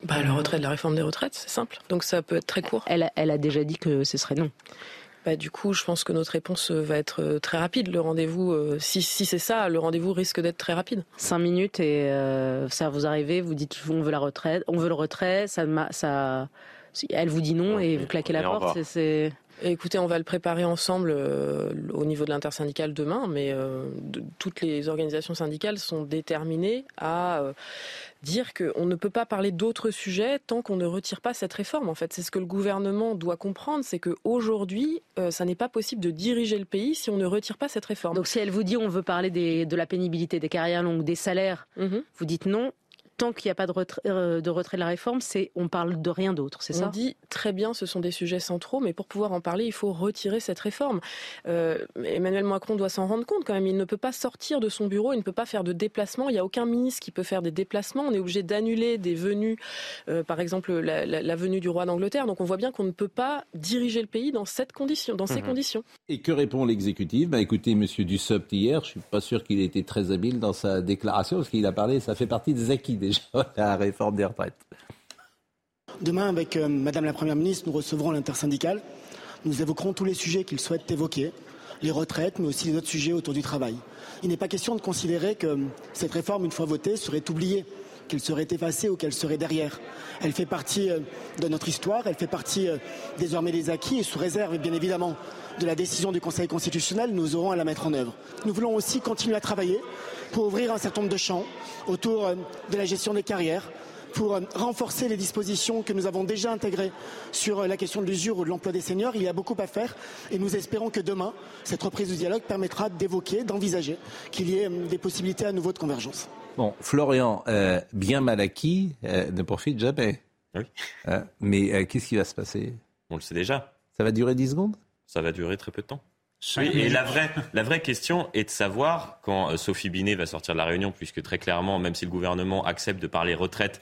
Bah, le retrait de la réforme des retraites, c'est simple. Donc ça peut être très court. Elle, a- elle a déjà dit que ce serait non. Bah, du coup, je pense que notre réponse euh, va être euh, très rapide. Le rendez-vous, euh, si, si c'est ça, le rendez-vous risque d'être très rapide. Cinq minutes et euh, ça vous arrivez, vous dites on veut la retraite, on veut le retrait, ça, m'a- ça, elle vous dit non et vous claquez la porte. c'est- Écoutez, on va le préparer ensemble euh, au niveau de l'intersyndicale demain, mais euh, de- toutes les organisations syndicales sont déterminées à euh, dire qu'on ne peut pas parler d'autres sujets tant qu'on ne retire pas cette réforme. En fait, c'est ce que le gouvernement doit comprendre, c'est qu'aujourd'hui, ça n'est pas possible de diriger le pays si on ne retire pas cette réforme. Donc si elle vous dit on veut parler des- de la pénibilité des carrières longues, des salaires, Mhm. vous dites non. Tant qu'il n'y a pas de retrait, euh, de retrait de la réforme, c'est on parle de rien d'autre, c'est ça? On dit très bien, ce sont des sujets centraux, mais pour pouvoir en parler, il faut retirer cette réforme. Euh, Emmanuel Macron doit s'en rendre compte quand même. Il ne peut pas sortir de son bureau, il ne peut pas faire de déplacements. Il n'y a aucun ministre qui peut faire des déplacements. On est obligé d'annuler des venues, euh, par exemple la, la- la venue du roi d'Angleterre. Donc on voit bien qu'on ne peut pas diriger le pays dans cette condition, dans ces Mhm. conditions. Et que répond l'exécutif? Bah, Écoutez, M. Dussopt hier, je suis pas sûr qu'il ait été très habile dans sa déclaration, parce qu'il a parlé, ça fait partie des acquis la réforme des retraites. Demain, avec euh, Madame la Première ministre, nous recevrons l'intersyndicale. Nous évoquerons tous les sujets qu'il souhaite évoquer, les retraites, mais aussi les autres sujets autour du travail. Il n'est pas question de considérer que euh, cette réforme, une fois votée, serait oubliée, qu'elle serait effacée ou qu'elle serait derrière. Elle fait partie euh, de notre histoire, elle fait partie euh, désormais des acquis et sous réserve, bien évidemment, de la décision du Conseil constitutionnel, nous aurons à la mettre en œuvre. Nous voulons aussi continuer à travailler pour ouvrir un certain nombre de champs autour euh, de la gestion des carrières, pour renforcer les dispositions que nous avons déjà intégrées sur la question de l'usure ou de l'emploi des seniors. Il y a beaucoup à faire et nous espérons que demain, cette reprise du dialogue permettra d'évoquer, d'envisager qu'il y ait des possibilités à nouveau de convergence. Bon, Florian, euh, bien mal acquis, euh, ne profite jamais. Hein, mais euh, qu'est-ce qui va se passer? On le sait déjà. Ça va durer 10 secondes? Ça va durer très peu de temps. Oui, et la vraie, la vraie question est de savoir, quand Sophie Binet va sortir de la réunion, puisque très clairement, même si le gouvernement accepte de parler retraite,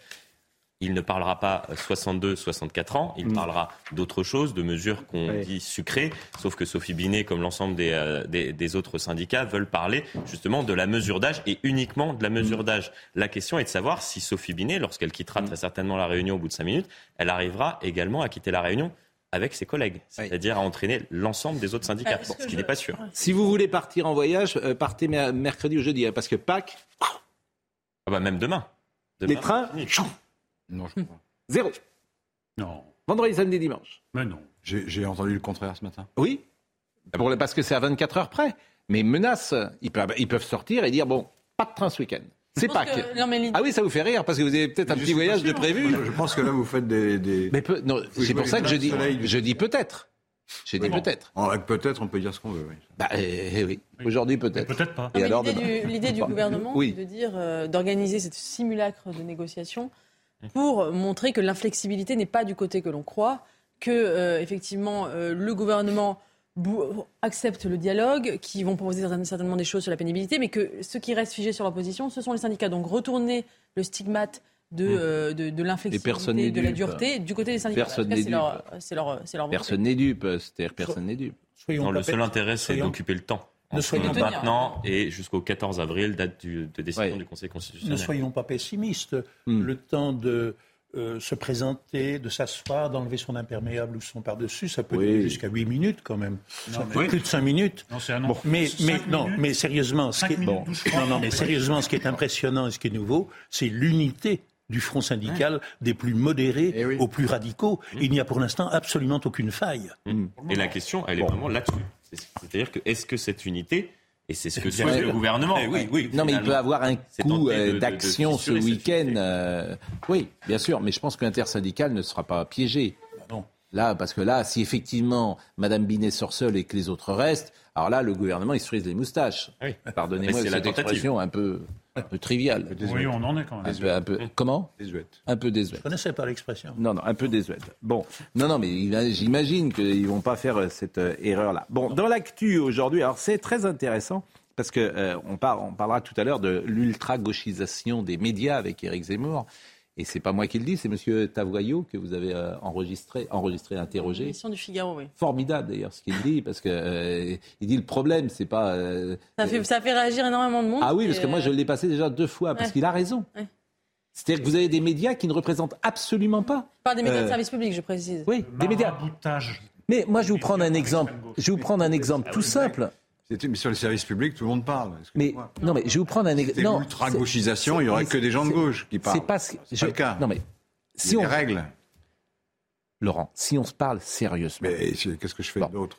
il ne parlera pas 62-64 ans, il parlera d'autres choses, de mesures qu'on Oui. dit sucrées, sauf que Sophie Binet, comme l'ensemble des, euh, des, des autres syndicats, veulent parler justement de la mesure d'âge et uniquement de la mesure d'âge. La question est de savoir si Sophie Binet, lorsqu'elle quittera très certainement la réunion au bout de 5 minutes, elle arrivera également à quitter la réunion avec ses collègues, c'est-à-dire à entraîner l'ensemble des autres syndicats, Ah, bon, ce qui n'est pas sûr. Si vous voulez partir en voyage, euh, partez mer- mercredi ou jeudi, hein, parce que Pâques, Ah bah même demain. les trains, Non, je crois. zéro. Non. Vendredi, samedi, dimanche. Mais non. J'ai entendu le contraire ce matin. Oui, pour le- parce que c'est à 24 heures près. Mais menace, ils peuvent, ils peuvent sortir et dire bon, pas de train ce week-end. C'est Pâques. que- non, mais l'idée- Ah oui, ça vous fait rire parce que vous avez peut-être un petit voyage pas de prévu. Je pense que là, vous faites des. des- Mais peu- non, c'est pour ça que je dis, du- je dis peut-être. J'ai dit Bon. peut-être. Avec peut-être, on peut dire ce qu'on veut. Oui. Bah, eh, eh oui. Aujourd'hui peut-être. Peut-être pas. L'idée du, gouvernement, Oui. c'est de dire, euh, d'organiser cette simulacre de négociation pour montrer que l'inflexibilité n'est pas du côté que l'on croit, que euh, effectivement euh, le gouvernement accepte le dialogue, qui vont proposer certain- certainement des choses sur la pénibilité, mais que ceux qui restent figés sur leur position, ce sont les syndicats. Donc retourner le stigmate de, euh, de, l'inflexibilité, de la dureté du côté des syndicats. Personne n'est c'est leur, leur. Personne n'est dupe. C'est-à-dire personne n'est dupe. Soyons Non, le seul intérêt, c'est d'occuper le temps. Ne soyons pas- maintenant et jusqu'au 14 avril, date du- de décision du Conseil Ne constitutionnel. soyons pas pessimistes. Hmm. Le temps de euh, se présenter, de s'asseoir, d'enlever son imperméable ou son par-dessus, ça peut Oui. durer jusqu'à 8 minutes quand même. Non, Ça mais- plus de 5 minutes. Non, c'est un Bon, mais, Cinq mais, non, minutes. mais sérieusement, ce Cinq qui est, minutes, bon, douze fois. non, non, mais sérieusement, ce qui est impressionnant et ce qui est nouveau, c'est l'unité du front syndical des plus modérés Eh aux plus radicaux. Il n'y a pour l'instant absolument aucune faille. Mm. Et la question, elle est vraiment là-dessus. C'est- C'est-à-dire que est-ce que cette unité, et c'est ce que souhaite sûr. le gouvernement. Eh oui, oui, Non, mais il peut avoir un coup euh, d'action ce week-end. euh, oui, bien sûr, mais je pense que l'intersyndicale ne sera pas piégé. Là, parce que là, si effectivement Madame Binet sort seule et que les autres restent, alors là, le gouvernement, il se frise les moustaches. Ah oui. Pardonnez-moi la cette tentative. expression un peu, un peu triviale. Oui, on en est quand même. Un peu, un peu- comment? Désuète. Un peu Je désuète. ne connaissais pas l'expression. Non, non, un peu désuète. Bon, non, non, mais j'imagine qu'ils vont pas faire euh, cette euh, erreur-là. Bon, dans l'actu aujourd'hui, alors c'est très intéressant parce que euh, on, par- on parlera tout à l'heure de l'ultra-gauchisation des médias avec Éric Zemmour. Et c'est pas moi qui le dis, c'est Monsieur Tavoyot que vous avez euh, enregistré, enregistré, interrogé. Émission du Figaro, oui. Formidable d'ailleurs ce qu'il dit parce que euh, il dit le problème c'est pas. euh, Ça fait, ça fait réagir énormément de monde. ah oui, parce que moi je l'ai passé déjà deux fois parce qu'il a raison. Ouais. C'est-à-dire que vous avez des médias qui ne représentent absolument pas. Pas des médias de service public, je précise. Oui, des médias. Mais moi, je vais vous prendre un exemple. Je vais vous prendre un exemple tout simple. Mais sur les services publics, tout le monde parle. Mais non, mais je vais vous prendre un exemple. Non, l'ultra-gauchisation, il y aurait que des gens de gauche qui parlent. C'est pas ce je- pas le cas. Non, mais Il si y a on des règles. Laurent, si on se parle sérieusement, Mais qu'est-ce que je fais Bon. d'autre?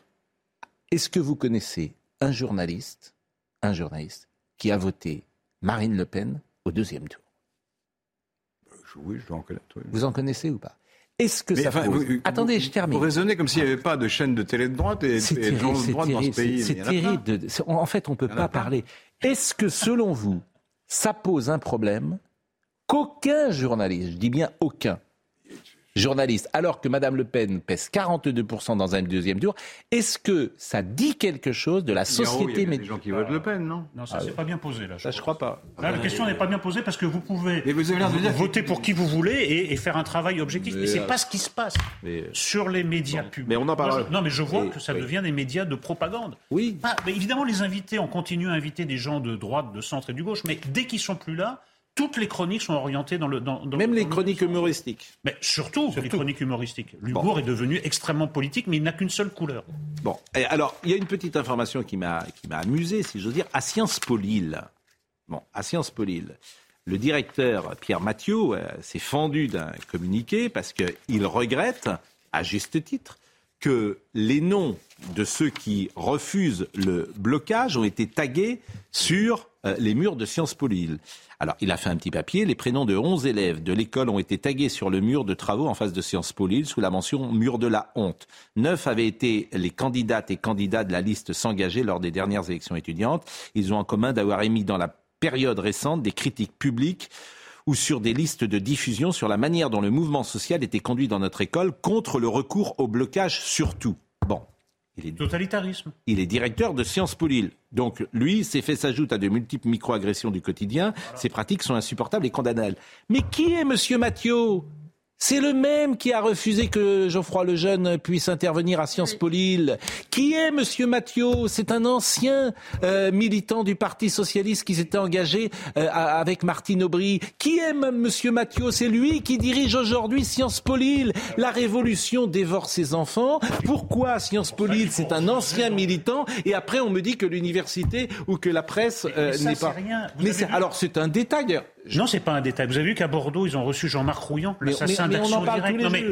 Est-ce que vous connaissez un journaliste, un journaliste qui a voté Marine Le Pen au deuxième tour? Je- Oui, je dois en connaître. oui. Vous en connaissez ou pas? Est-ce que Mais ça enfin, pose vous- Attendez, je termine. Vous raisonnez comme s'il n'y avait pas de chaîne de télé de droite et, et de droite dans ce pays. c'est- terrible. de- En fait, on ne peut pas parler. Est-ce que, selon vous, ça pose un problème qu'aucun journaliste, je dis bien aucun, journaliste, alors que Mme Le Pen pèse 42% dans un deuxième tour, est-ce que ça dit quelque chose de la société Il y a des gens qui votent Le Pen, non Non, ça Ah, c'est pas bien posé là. Ça, je crois pas. Là, la question n'est pas bien posée parce que vous pouvez vous avez l'air de dire voter pour qui vous voulez et, et faire un travail objectif. Mais, Mais c'est euh, pas ce qui se passe mais- sur les médias publics. mais on en Moi, je- non, mais je vois Et- que ça oui. devient des médias de propagande. Oui. Mais évidemment, les invités, on continue à inviter des gens de droite, de centre et du gauche, mais dès qu'ils sont plus là, toutes les chroniques sont orientées dans le. Dans, dans- Même les dans chroniques humoristiques. Mais surtout, les chroniques humoristiques. L'humour est devenu extrêmement politique, mais il n'a qu'une seule couleur. Bon, et alors, il y a une petite information qui m'a qui m'a amusé, si j'ose dire, à Sciences Po Lille. Bon, à Sciences Po Lille, le directeur Pierre Mathieu euh, s'est fendu d'un communiqué parce qu'il regrette, à juste titre, que les noms de ceux qui refusent le blocage ont été tagués sur euh, les murs de Sciences Po Lille. Alors, il a fait un petit papier. Les prénoms de 11 élèves de l'école ont été tagués sur le mur de travaux en face de Sciences Po Lille sous la mention mur de la honte. Neuf avaient été les candidates et candidats de la liste s'engager lors des dernières élections étudiantes. Ils ont en commun d'avoir émis dans la période récente des critiques publiques ou sur des listes de diffusion sur la manière dont le mouvement social était conduit dans notre école contre le recours au blocage surtout. Il est, Totalitarisme. il est directeur de Sciences Po Lille. Donc, lui, ces faits s'ajoutent à de multiples micro-agressions du quotidien. Ces pratiques sont insupportables et condamnables. Mais qui est Monsieur Mathieu? C'est le même qui a refusé que Geoffroy Lejeune puisse intervenir à Sciences Po Lille. Qui est Monsieur Mathieu? C'est un ancien euh, militant du Parti socialiste qui s'était engagé euh, avec Martine Aubry. Qui est M- Monsieur Mathieu? C'est lui qui dirige aujourd'hui Sciences Po Lille. La révolution dévore ses enfants. Pourquoi Sciences Po Lille? C'est un ancien militant. Et après, on me dit que l'université ou que la presse euh, n'est pas. rien. Mais alors c'est un détail. Non, c'est pas un détail. Vous avez vu qu'à Bordeaux, ils ont reçu Jean-Marc Rouillon, Mais- l'assassin d'Action Directe. non, mais,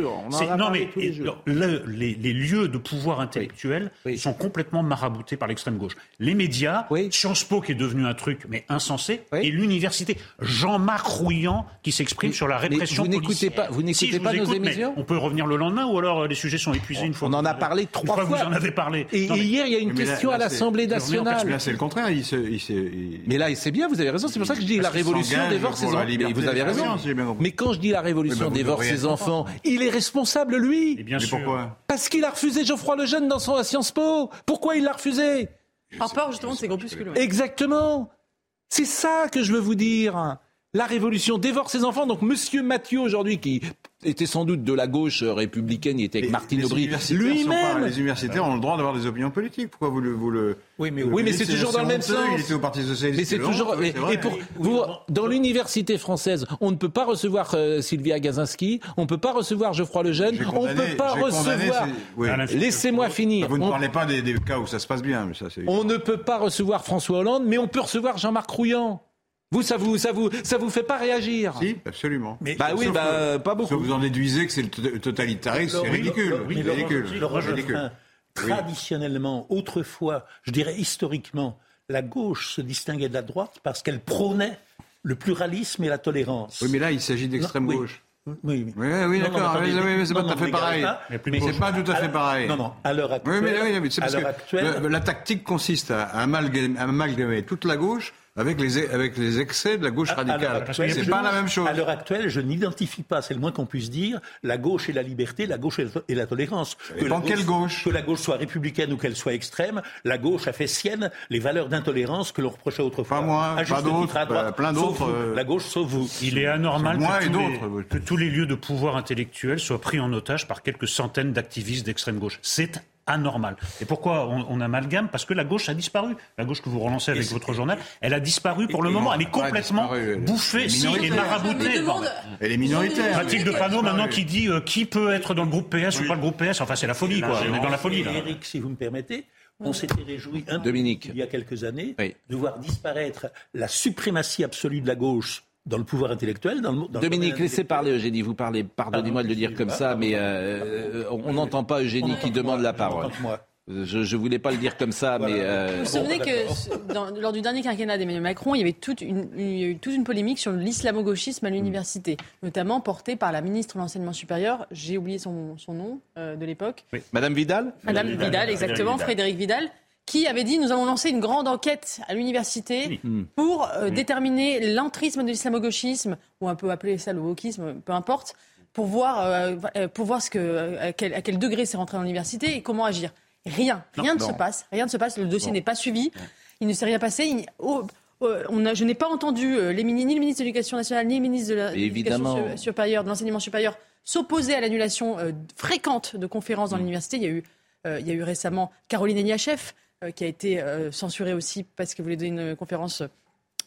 non, les jours. le- les, les lieux de pouvoir intellectuel sont complètement maraboutés par l'extrême gauche. Les médias, Sciences Po qui est devenu un truc mais insensé, et l'université. Jean-Marc Rouillon qui s'exprime sur la mais répression vous n'écoutez policière. pas- vous n'écoutez Si, pas nos écoute, émissions On peut revenir le lendemain ou alors euh, les sujets sont épuisés une fois. On en a que- parlé trois fois. Vous en avez parlé. Et, Non, et mais- hier, il y a une question là, à l'Assemblée Mais nationale. là, c'est le contraire. Il se, il se- il- Mais là, c'est bien, vous avez raison. C'est pour ça que je dis la révolution s'engage dévore ses enfants. Vous avez raison. bien. Mais quand je dis la révolution bah, dévore ses enfants, il est responsable, lui. bien Mais sûr. pourquoi Parce qu'il a refusé Geoffroy Lejeune dans son à Sciences Po. Pourquoi il l'a refusé Par peur justement de ces groupuscules. ouais. Exactement. C'est ça que je veux vous dire. La révolution dévore ses enfants. Donc, Monsieur Mathieu, aujourd'hui, qui était sans doute de la gauche républicaine, il était avec Martine Aubry, lui-même. Les universitaires ont le droit d'avoir des opinions politiques. Pourquoi vous le. Vous le Oui, mais, Oui, mais c'est toujours dans le même sens. Il était au Parti Socialiste. Mais c'est toujours. Et, et pour vous, dans l'université française, on ne peut pas recevoir euh, Sylvia Gazinski, on ne peut pas recevoir Geoffroy Lejeune, on ne peut pas recevoir. oui. Laissez-moi finir. Vous ne On- parlez pas des, des cas où ça se passe bien, mais ça c'est. On ne peut pas recevoir François Hollande, mais on peut recevoir Jean-Marc Rouillant. Vous, ça vous, ça vous, ça vous fait pas réagir Si, absolument. Bah oui, bah, pas beaucoup. vous en déduisez que c'est le to- totalitarisme, c'est ridicule. Traditionnellement, autrefois, je dirais historiquement, la gauche se distinguait de la droite parce qu'elle prônait le pluralisme et la tolérance. Oui, mais là, il s'agit d'extrême gauche. Oui, oui. Oui, oui, d'accord. oui, mais c'est pas tout à fait pareil. Mais c'est pas tout à fait pareil. Non, non, à l'heure actuelle. Oui, mais, oui, mais c'est à parce l'heure que actuelle, le- la tactique consiste à amalgamer toute la gauche avec les, avec les excès de la gauche radicale. C'est pas la même chose. À l'heure actuelle, je n'identifie pas, c'est le moins qu'on puisse dire, la gauche et la liberté, la gauche et la, tolérance. Que la quelle gauche Que la gauche soit républicaine ou qu'elle soit extrême, la gauche a fait sienne les valeurs d'intolérance que l'on reprochait autrefois. Pas moi, À pas d'autres, euh, plein d'autres, euh, La gauche sauf vous. Il est anormal Moi que, et tous les, que tous les lieux de pouvoir intellectuel soient pris en otage par quelques centaines d'activistes d'extrême gauche. C'est anormal. Et pourquoi on, on amalgame? Parce que la gauche a disparu. La gauche que vous relancez avec votre journal, elle a disparu pour le et moment. non, Elle est complètement disparu, elle est bouffée, si, et minoritaire. maraboutée. Elle est minoritaire. Mathilde Panot maintenant qui dit euh, qui peut être dans le groupe PS ou pas le groupe PS? Enfin, c'est la folie, quoi. On est dans la folie, là. Eric, si vous me permettez, on s'était réjoui un peu Dominique. il y a quelques années Oui. de voir disparaître la suprématie absolue de la gauche dans le pouvoir intellectuel. Dans le, dans Dominique, laissez parler Eugénie. Vous parlez, pardonnez-moi de le dire comme ça, mais euh, on n'entend pas Eugénie qui demande la parole. moi. Je ne voulais pas le dire comme ça, mais euh, Vous vous souvenez que dans- lors du dernier quinquennat d'Emmanuel Macron, il y avait toute une, il y a eu toute une polémique sur l'islamo-gauchisme à l'université, notamment portée par la ministre de l'enseignement supérieur, j'ai oublié son, son nom euh, de l'époque, Madame Vidal? Madame Vidal, exactement, Vidal. Frédéric Vidal, qui avait dit nous allons lancer une grande enquête à l'université Hmm. pour euh, déterminer l'entrisme de l'islamo-gauchisme, ou un peu appeler ça le wokisme, peu importe, pour voir, euh, euh, pour voir ce que, à, quel, à quel degré c'est rentré dans l'université et comment agir. Rien, Non, rien ne non. se passe, rien ne se passe, le dossier Bon. n'est pas suivi, il ne s'est rien passé. il- oh, euh, on a, je n'ai pas entendu les, mini- ni le ministre de l'Éducation nationale, ni le ministre de l'Éducation supérieure, de l'enseignement supérieur s'opposer à l'annulation euh, fréquente de conférences dans l'université. Il y a eu, euh, il y a eu récemment Caroline Eniachev euh, qui a été euh, censurée aussi parce qu'elle voulait donner une conférence euh,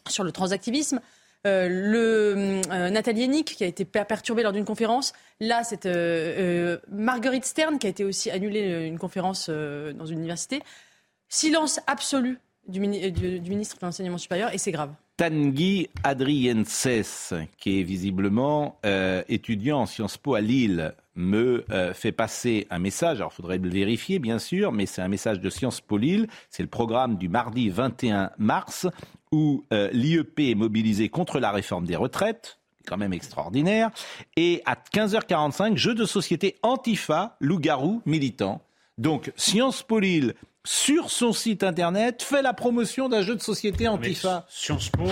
sur le transactivisme. Euh, le euh, Nathalie Hennig qui a été per- perturbée lors d'une conférence. Là, c'est euh, euh, Marguerite Stern qui a été aussi annulée euh, une conférence euh, dans une université. Silence absolu euh, du ministre de l'enseignement supérieur et c'est grave. Tanguy Adrienses, qui est visiblement euh, étudiant en Sciences Po à Lille, me euh, fait passer un message. Alors, il faudrait le vérifier, bien sûr, mais c'est un message de Sciences Po Lille. C'est le programme du mardi 21 mars, où euh, l'IEP est mobilisé contre la réforme des retraites. Quand même extraordinaire. Et à 15h45, jeu de société Antifa, loup-garou, militant. Donc, Sciences Po Lille, sur son site internet, fait la promotion d'un jeu de société Antifa. Sciences Po,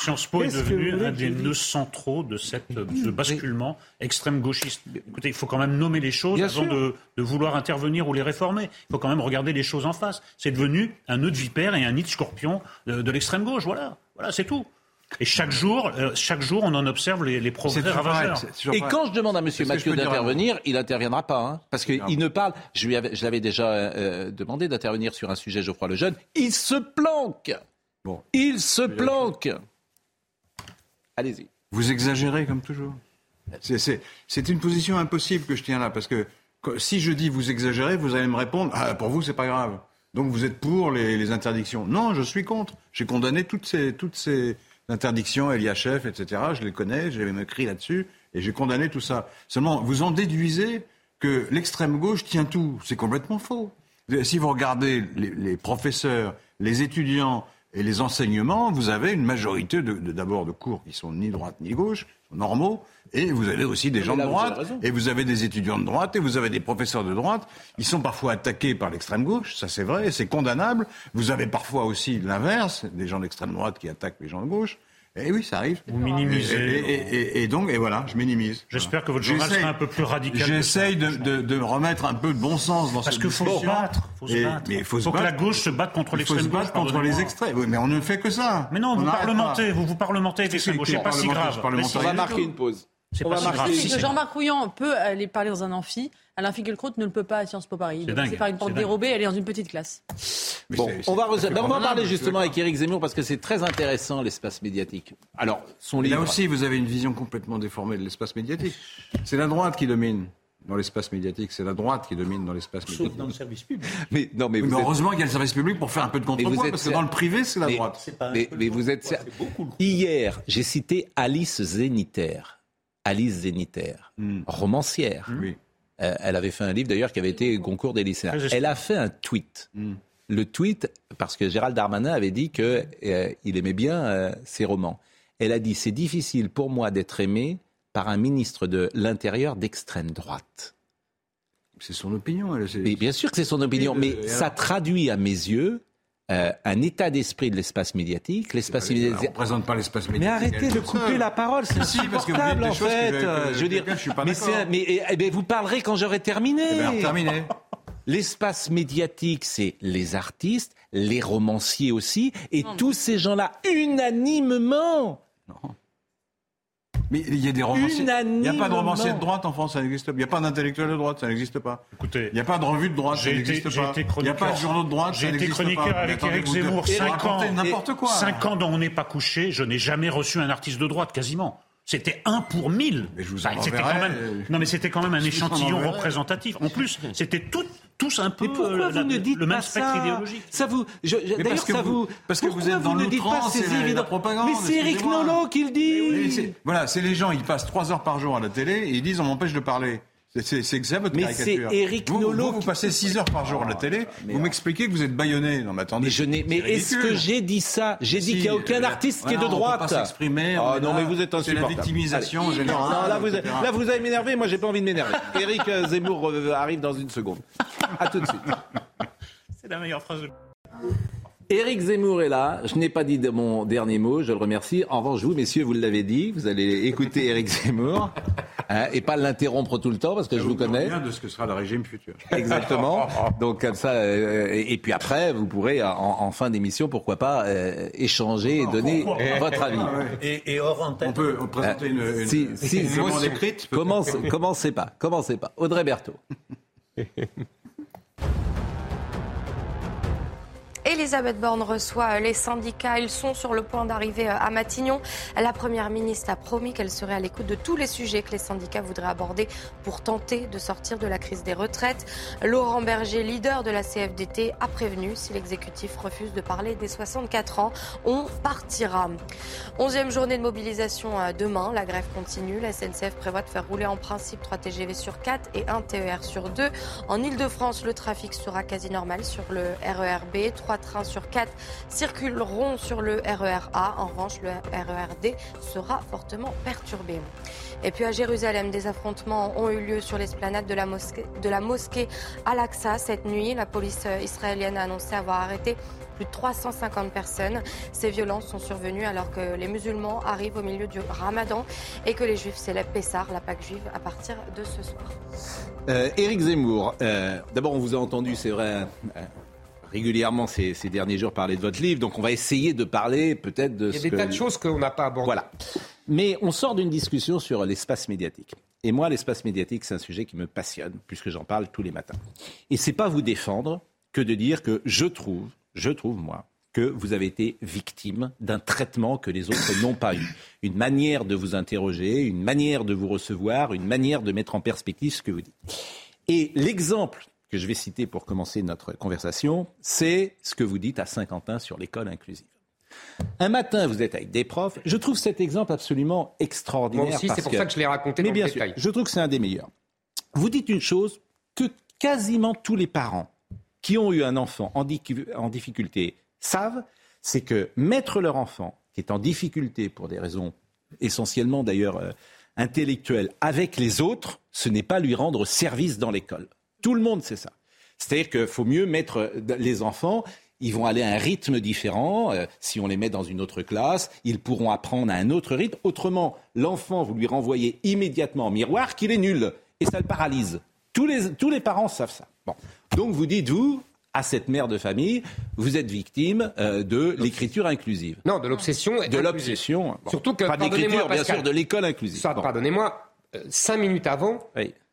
Sciences Po est devenu un des nœuds centraux de cette, ce basculement extrême gauchiste. Écoutez, il faut quand même nommer les choses Bien avant de, de vouloir intervenir ou les réformer. Il faut quand même regarder les choses en face. C'est devenu un nœud de vipère et un nid de scorpion de, de l'extrême gauche. Voilà, voilà, c'est tout. Et chaque jour, euh, chaque jour, on en observe les, les progrès ravageurs. Et quand je demande à M. Mathieu d'intervenir, il n'interviendra pas. hein, parce qu'il ne parle. Je, lui avais, je l'avais déjà euh, demandé d'intervenir sur un sujet, Geoffroy Lejeune. Il se planque. Bon. Il se planque. Allez-y. Vous exagérez comme toujours. C'est- une position impossible que je tiens là, parce que que- si je dis vous exagérez, vous allez me répondre ah, pour vous c'est pas grave. Donc vous êtes pour les, les interdictions. Non, je suis contre. J'ai condamné toutes ces, toutes ces interdictions, Eliachef, etc. Je les connais, j'ai même écrit là-dessus, et j'ai condamné tout ça. Seulement, vous en déduisez que l'extrême gauche tient tout. C'est complètement faux. Si vous regardez les professeurs, les étudiants et les enseignements, vous avez une majorité de- de- d'abord de, cours qui sont ni droite ni gauche, normaux, et vous avez aussi des gens de là, droite, et vous avez des étudiants de droite, et vous avez des professeurs de droite. Ils sont parfois attaqués par l'extrême gauche, ça c'est vrai, c'est condamnable. Vous avez parfois aussi l'inverse, des gens d'extrême droite qui attaquent les gens de gauche. Et oui, ça arrive. Vous minimisez. Et, et- et- et donc, et voilà, je minimise. J'espère que votre journal J'essaye- sera un peu plus radical. J'essaye de, de- de remettre un peu de bon sens dans Parce cette qu'il faut se battre. Faut se battre. mais il faut, se Faut que battre. la gauche se batte contre Il faut l'extrême se battre gauche, contre les extrêmes. Oui, mais on ne fait que ça. Mais non, On vous parlementez, vous vous parlementez avec l'extrême gauche. C'est pas si grave. On va marquer une pause. C'est On pas va si marquer Jean-Marc Rouillant peut aller parler dans un amphi. Alain Finkielkraut ne le peut pas à Sciences Po Paris. C'est dingue. Par une porte dérobée, elle est dans une petite classe. Bon, on va, ben, on va parler justement avec Éric Zemmour parce que c'est très intéressant l'espace médiatique. Alors, son livre. Là aussi, vous avez une vision complètement déformée de l'espace médiatique. C'est la droite qui domine dans l'espace médiatique. C'est la droite qui domine dans l'espace Sauf médiatique. dans le service public. Mais non, mais Oui, mais êtes- heureusement qu'il y a le service public pour faire un peu de contrepoids, êtes parce que dans le privé, c'est la mais- droite. Mais, mais vous êtes Hier, j'ai cité Alice Zéniter. Alice Zéniter, Hmm. romancière. Euh, elle avait fait un livre d'ailleurs qui avait été concours des lycéens. Très Elle a fait un tweet. Le tweet, parce que Gérald Darmanin avait dit qu'il aimait bien euh, ses romans. Elle a dit C'est difficile pour moi d'être aimé par un ministre de l'Intérieur d'extrême droite. C'est son opinion. Elle, Mais bien sûr que c'est son opinion, mais euh, ça traduit à mes yeux euh, un état d'esprit de l'espace médiatique. L'espace médiatique. représente pas l'espace Mais médiatique. arrêtez elle de couper la parole, c'est insupportable en fait. que- je veux dire, je suis pas mais, d'accord. c'est un- mais eh, eh ben, vous parlerez quand j'aurai terminé. Eh ben, terminé. L'espace médiatique, c'est les artistes, les romanciers aussi, et tous ces gens-là, unanimement. Mais il y a des romanciers. Il n'y a pas de romancier de droite en France, ça n'existe pas. Il n'y a pas d'intellectuel de droite, ça n'existe pas. Écoutez, il n'y a pas de revue de droite, ça J'ai été, n'existe pas. Il n'y a pas de journaux de droite, ça J'ai été chroniqueur Mais avec vous- Zemmour, vous 5 ans. n'importe quoi. 5 ans dont on n'est pas couché, je n'ai jamais reçu un artiste de droite, quasiment. C'était un pour mille. vous en enverrai, quand même, euh, non, mais c'était quand même un je vous en échantillon représentatif. En plus, c'était tout- tous un peu Mais pourquoi euh, vous la- ne dites le même pas spectre ça idéologique? Ça vous, je- je- Mais d'ailleurs, parce que ça vous- vous, parce que vous pourquoi êtes dans ne dites pas l'outrance ces et la- la propagande, Mais c'est Eric. Nolot qui le dit. Oui, c'est- Voilà, c'est les gens, ils passent trois heures par jour à la télé et ils disent on m'empêche de parler. C'est- que ça votre Mais caricature. c'est Éric vous, Nolot Vous, vous passez six heures par jour à la télé, vous m'expliquez que vous êtes baïonné. Non mais attendez. Mais je n'ai, mais c'est est-ce que j'ai dit ça? J'ai dit Si, qu'il n'y a aucun euh, artiste qui est de on peut droite. pas s'exprimer, Ah non, là, mais vous êtes c'est la insupportable. victimisation Allez. générale, Non, là, vous, etc. là, vous allez m'énerver. Moi, j'ai pas envie de m'énerver. Éric euh, Zemmour euh, arrive dans une seconde. À tout de suite. C'est la meilleure phrase de Éric Zemmour est là. Je n'ai pas dit de mon dernier mot, je le remercie. En revanche, vous, messieurs, vous l'avez dit. Vous allez écouter Éric Zemmour hein, et pas l'interrompre tout le temps parce que je vous connais. Rien de ce que sera le régime futur. Exactement. Donc comme ça, euh, et puis après, vous pourrez en, en fin d'émission, pourquoi pas, euh, échanger et donner votre avis. Et, et hors antenne. On peut présenter une, une, Si, si, une si, demande écrite. Commence, commencez pas, commencez pas. Audrey Berthaud. Elisabeth Borne reçoit les syndicats. Ils sont sur le point d'arriver à Matignon. La Première ministre a promis qu'elle serait à l'écoute de tous les sujets que les syndicats voudraient aborder pour tenter de sortir de la crise des retraites. Laurent Berger, leader de la CFDT, a prévenu si l'exécutif refuse de parler des 64 ans, on partira. Onzième journée de mobilisation euh, demain. La grève continue. La SNCF prévoit de faire rouler en principe 3 TGV sur 4 et 1 TER sur 2. En Ile-de-France, le trafic sera quasi normal sur le RER B. 3 trains sur 4 circuleront sur le RER A. En revanche, le RER D sera fortement perturbé. Et puis à Jérusalem, des affrontements ont eu lieu sur l'esplanade de la mosquée, Al-Aqsa cette nuit. La police israélienne a annoncé avoir arrêté plus de 350 personnes. Ces violences sont survenues alors que les musulmans arrivent au milieu du ramadan et que les juifs célèbrent Pessah, la Pâque juive, à partir de ce soir. Euh, Éric Zemmour, euh, d'abord on vous a entendu, c'est vrai, euh, régulièrement ces, ces derniers jours parler de votre livre, donc on va essayer de parler peut-être de Il y a des que... tas de choses qu'on n'a pas abordées. Voilà. Mais on sort d'une discussion sur l'espace médiatique. Et moi, l'espace médiatique, c'est un sujet qui me passionne, puisque j'en parle tous les matins. Et c'est pas vous défendre que de dire que je trouve, je trouve, moi, que vous avez été victime d'un traitement que les autres n'ont pas eu. Une manière de vous interroger, une manière de vous recevoir, une manière de mettre en perspective ce que vous dites. Et l'exemple que je vais citer pour commencer notre conversation, c'est ce que vous dites à Saint-Quentin sur l'école inclusive. Un matin, vous êtes avec des profs. Je trouve cet exemple absolument extraordinaire. Moi aussi, c'est pour ça que je l'ai raconté Mais dans bien le sûr, détail. je trouve que c'est un des meilleurs. Vous dites une chose que quasiment tous les parents qui ont eu un enfant en, di- en difficulté savent, c'est que mettre leur enfant qui est en difficulté pour des raisons essentiellement d'ailleurs euh, intellectuelles avec les autres, ce n'est pas lui rendre service dans l'école. Tout le monde sait ça. C'est-à-dire qu'il faut mieux mettre euh, les enfants, ils vont aller à un rythme différent. euh, si on les met dans une autre classe, ils pourront apprendre à un autre rythme. Autrement, l'enfant, vous lui renvoyez immédiatement en miroir qu'il est nul. Et ça le paralyse. Tous les, tous les parents savent ça. Bon. Donc vous dites, vous, à cette mère de famille, vous êtes victime euh, de l'écriture inclusive. Non, de l'obsession. De l'obsession. Bon. Surtout que, Pas pardonnez-moi, bien sûr, de l'école inclusive. Bon. pardonnez-moi, euh, cinq minutes avant,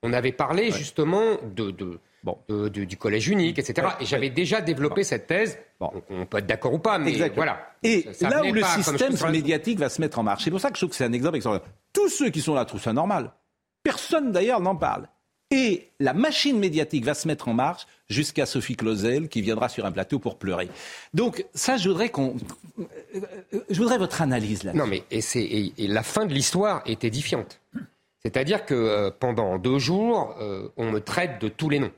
on avait parlé justement de, de- de- du, du collège unique, etc. Et j'avais déjà développé cette thèse. On peut être d'accord ou pas, mais Exactement. voilà. Et Ça- ça là où le pas système médiatique va se mettre en marche, c'est pour ça que je trouve que c'est un exemple extraordinaire. Tous ceux qui sont là trouvent ça normal. Personne d'ailleurs n'en parle. Et la machine médiatique va se mettre en marche jusqu'à Sophie Clausel qui viendra sur un plateau pour pleurer. Donc ça, je voudrais qu'on, je voudrais votre analyse là. Non, mais et- et la fin de l'histoire est édifiante. C'est-à-dire que euh, pendant deux jours, euh, on me traite de tous les noms.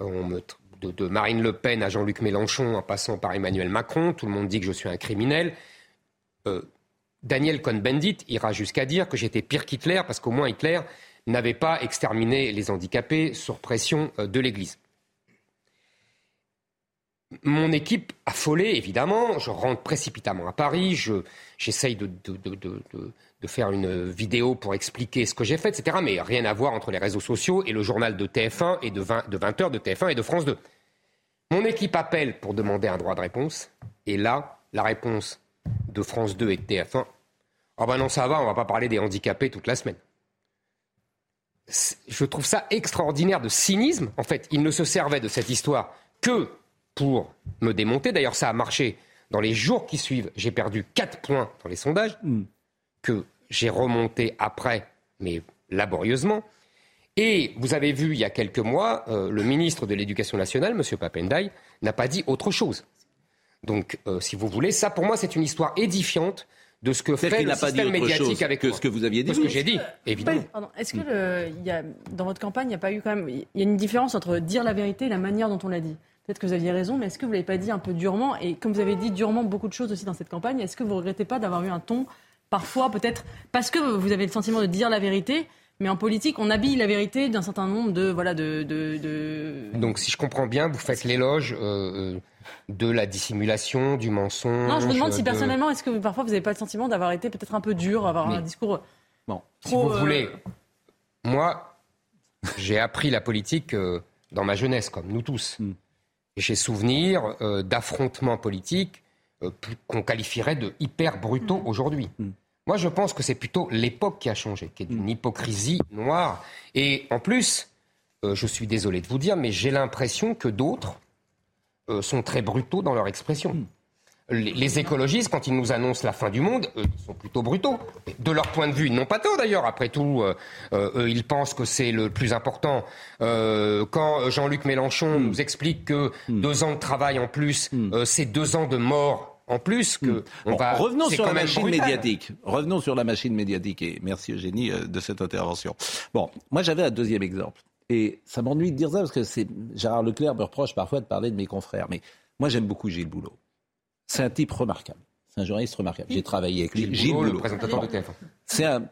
Euh, de, Marine Le Pen à Jean-Luc Mélenchon, en passant par Emmanuel Macron, tout le monde dit que je suis un criminel. Daniel Cohn-Bendit ira jusqu'à dire que j'étais pire qu'Hitler, parce qu'au moins Hitler n'avait pas exterminé les handicapés sur pression de l'Église. Mon équipe affolée, évidemment. Je rentre précipitamment à Paris. Je, j'essaye de, de- faire une vidéo pour expliquer ce que j'ai fait, etc. Mais rien à voir entre les réseaux sociaux et le journal de TF1 et de 20, de 20 heures de TF1 et de France 2. Mon équipe appelle pour demander un droit de réponse. Et là, la réponse de France 2 et de TF1, ah ben non, ça va, on va pas parler des handicapés toute la semaine. Je trouve ça extraordinaire de cynisme. En fait, ils ne se servaient de cette histoire que pour me démonter. D'ailleurs, ça a marché. Dans les jours qui suivent, j'ai perdu 4 points dans les sondages, que j'ai remonté après, mais laborieusement. Et vous avez vu il y a quelques mois, euh, le ministre de l'Éducation nationale, M. Papendai, n'a pas dit autre chose. Donc, euh, si vous voulez, ça pour moi, c'est une histoire édifiante de ce que fait le système médiatique avec que moi. ce que vous aviez dit. Ce que j'ai dit, évidemment. Pardon, Est-ce que le- il y a, dans votre campagne, il n'y a pas eu quand même. Il y a une différence entre dire la vérité et la manière dont on l'a dit? Peut-être que vous aviez raison, mais est-ce que vous ne l'avez pas dit un peu durement? Et comme vous avez dit durement beaucoup de choses aussi dans cette campagne, est-ce que vous ne regrettez pas d'avoir eu un ton, parfois peut-être, parce que vous avez le sentiment de dire la vérité, Mais en politique, on habille la vérité d'un certain nombre de voilà de, de, de... Donc, si je comprends bien, vous faites l'éloge euh, de la dissimulation, du mensonge. Non, je me demande si de- personnellement, est-ce que parfois vous n'avez pas le sentiment d'avoir été peut-être un peu dur, avoir Mais- un discours Bon, Si trop, vous euh, voulez, moi, j'ai appris la politique euh, dans ma jeunesse, comme nous tous. Hmm. Et j'ai souvenir euh, d'affrontements politiques euh, qu'on qualifierait de hyper brutaux Hmm. aujourd'hui. Moi, je pense que c'est plutôt l'époque qui a changé, qui est d'une hypocrisie noire. Et en plus, euh, je suis désolé de vous dire, mais j'ai l'impression que d'autres euh, sont très brutaux dans leur expression. Hmm. Les, les écologistes, quand ils nous annoncent la fin du monde, eux, ils sont plutôt brutaux. De leur point de vue, ils n'ont pas tort d'ailleurs. Après tout, euh, euh, eux, ils pensent que c'est le plus important. Euh, quand Jean-Luc Mélenchon Hmm. nous explique que deux ans de travail en plus, euh, c'est deux ans de mort en plus, que on Bon, va. revenons sur la machine brutal. médiatique. Revenons sur la machine médiatique et merci Eugénie euh, de cette intervention. Bon, moi j'avais un deuxième exemple et ça m'ennuie de dire ça parce que c'est Gérard Leclerc me reproche parfois de parler de mes confrères, mais moi j'aime beaucoup Gilles Boulot. C'est un type remarquable. C'est un journaliste remarquable. J'ai travaillé avec lui. Gilles Boulot, le présentateur de Bon. TF1. C'est un.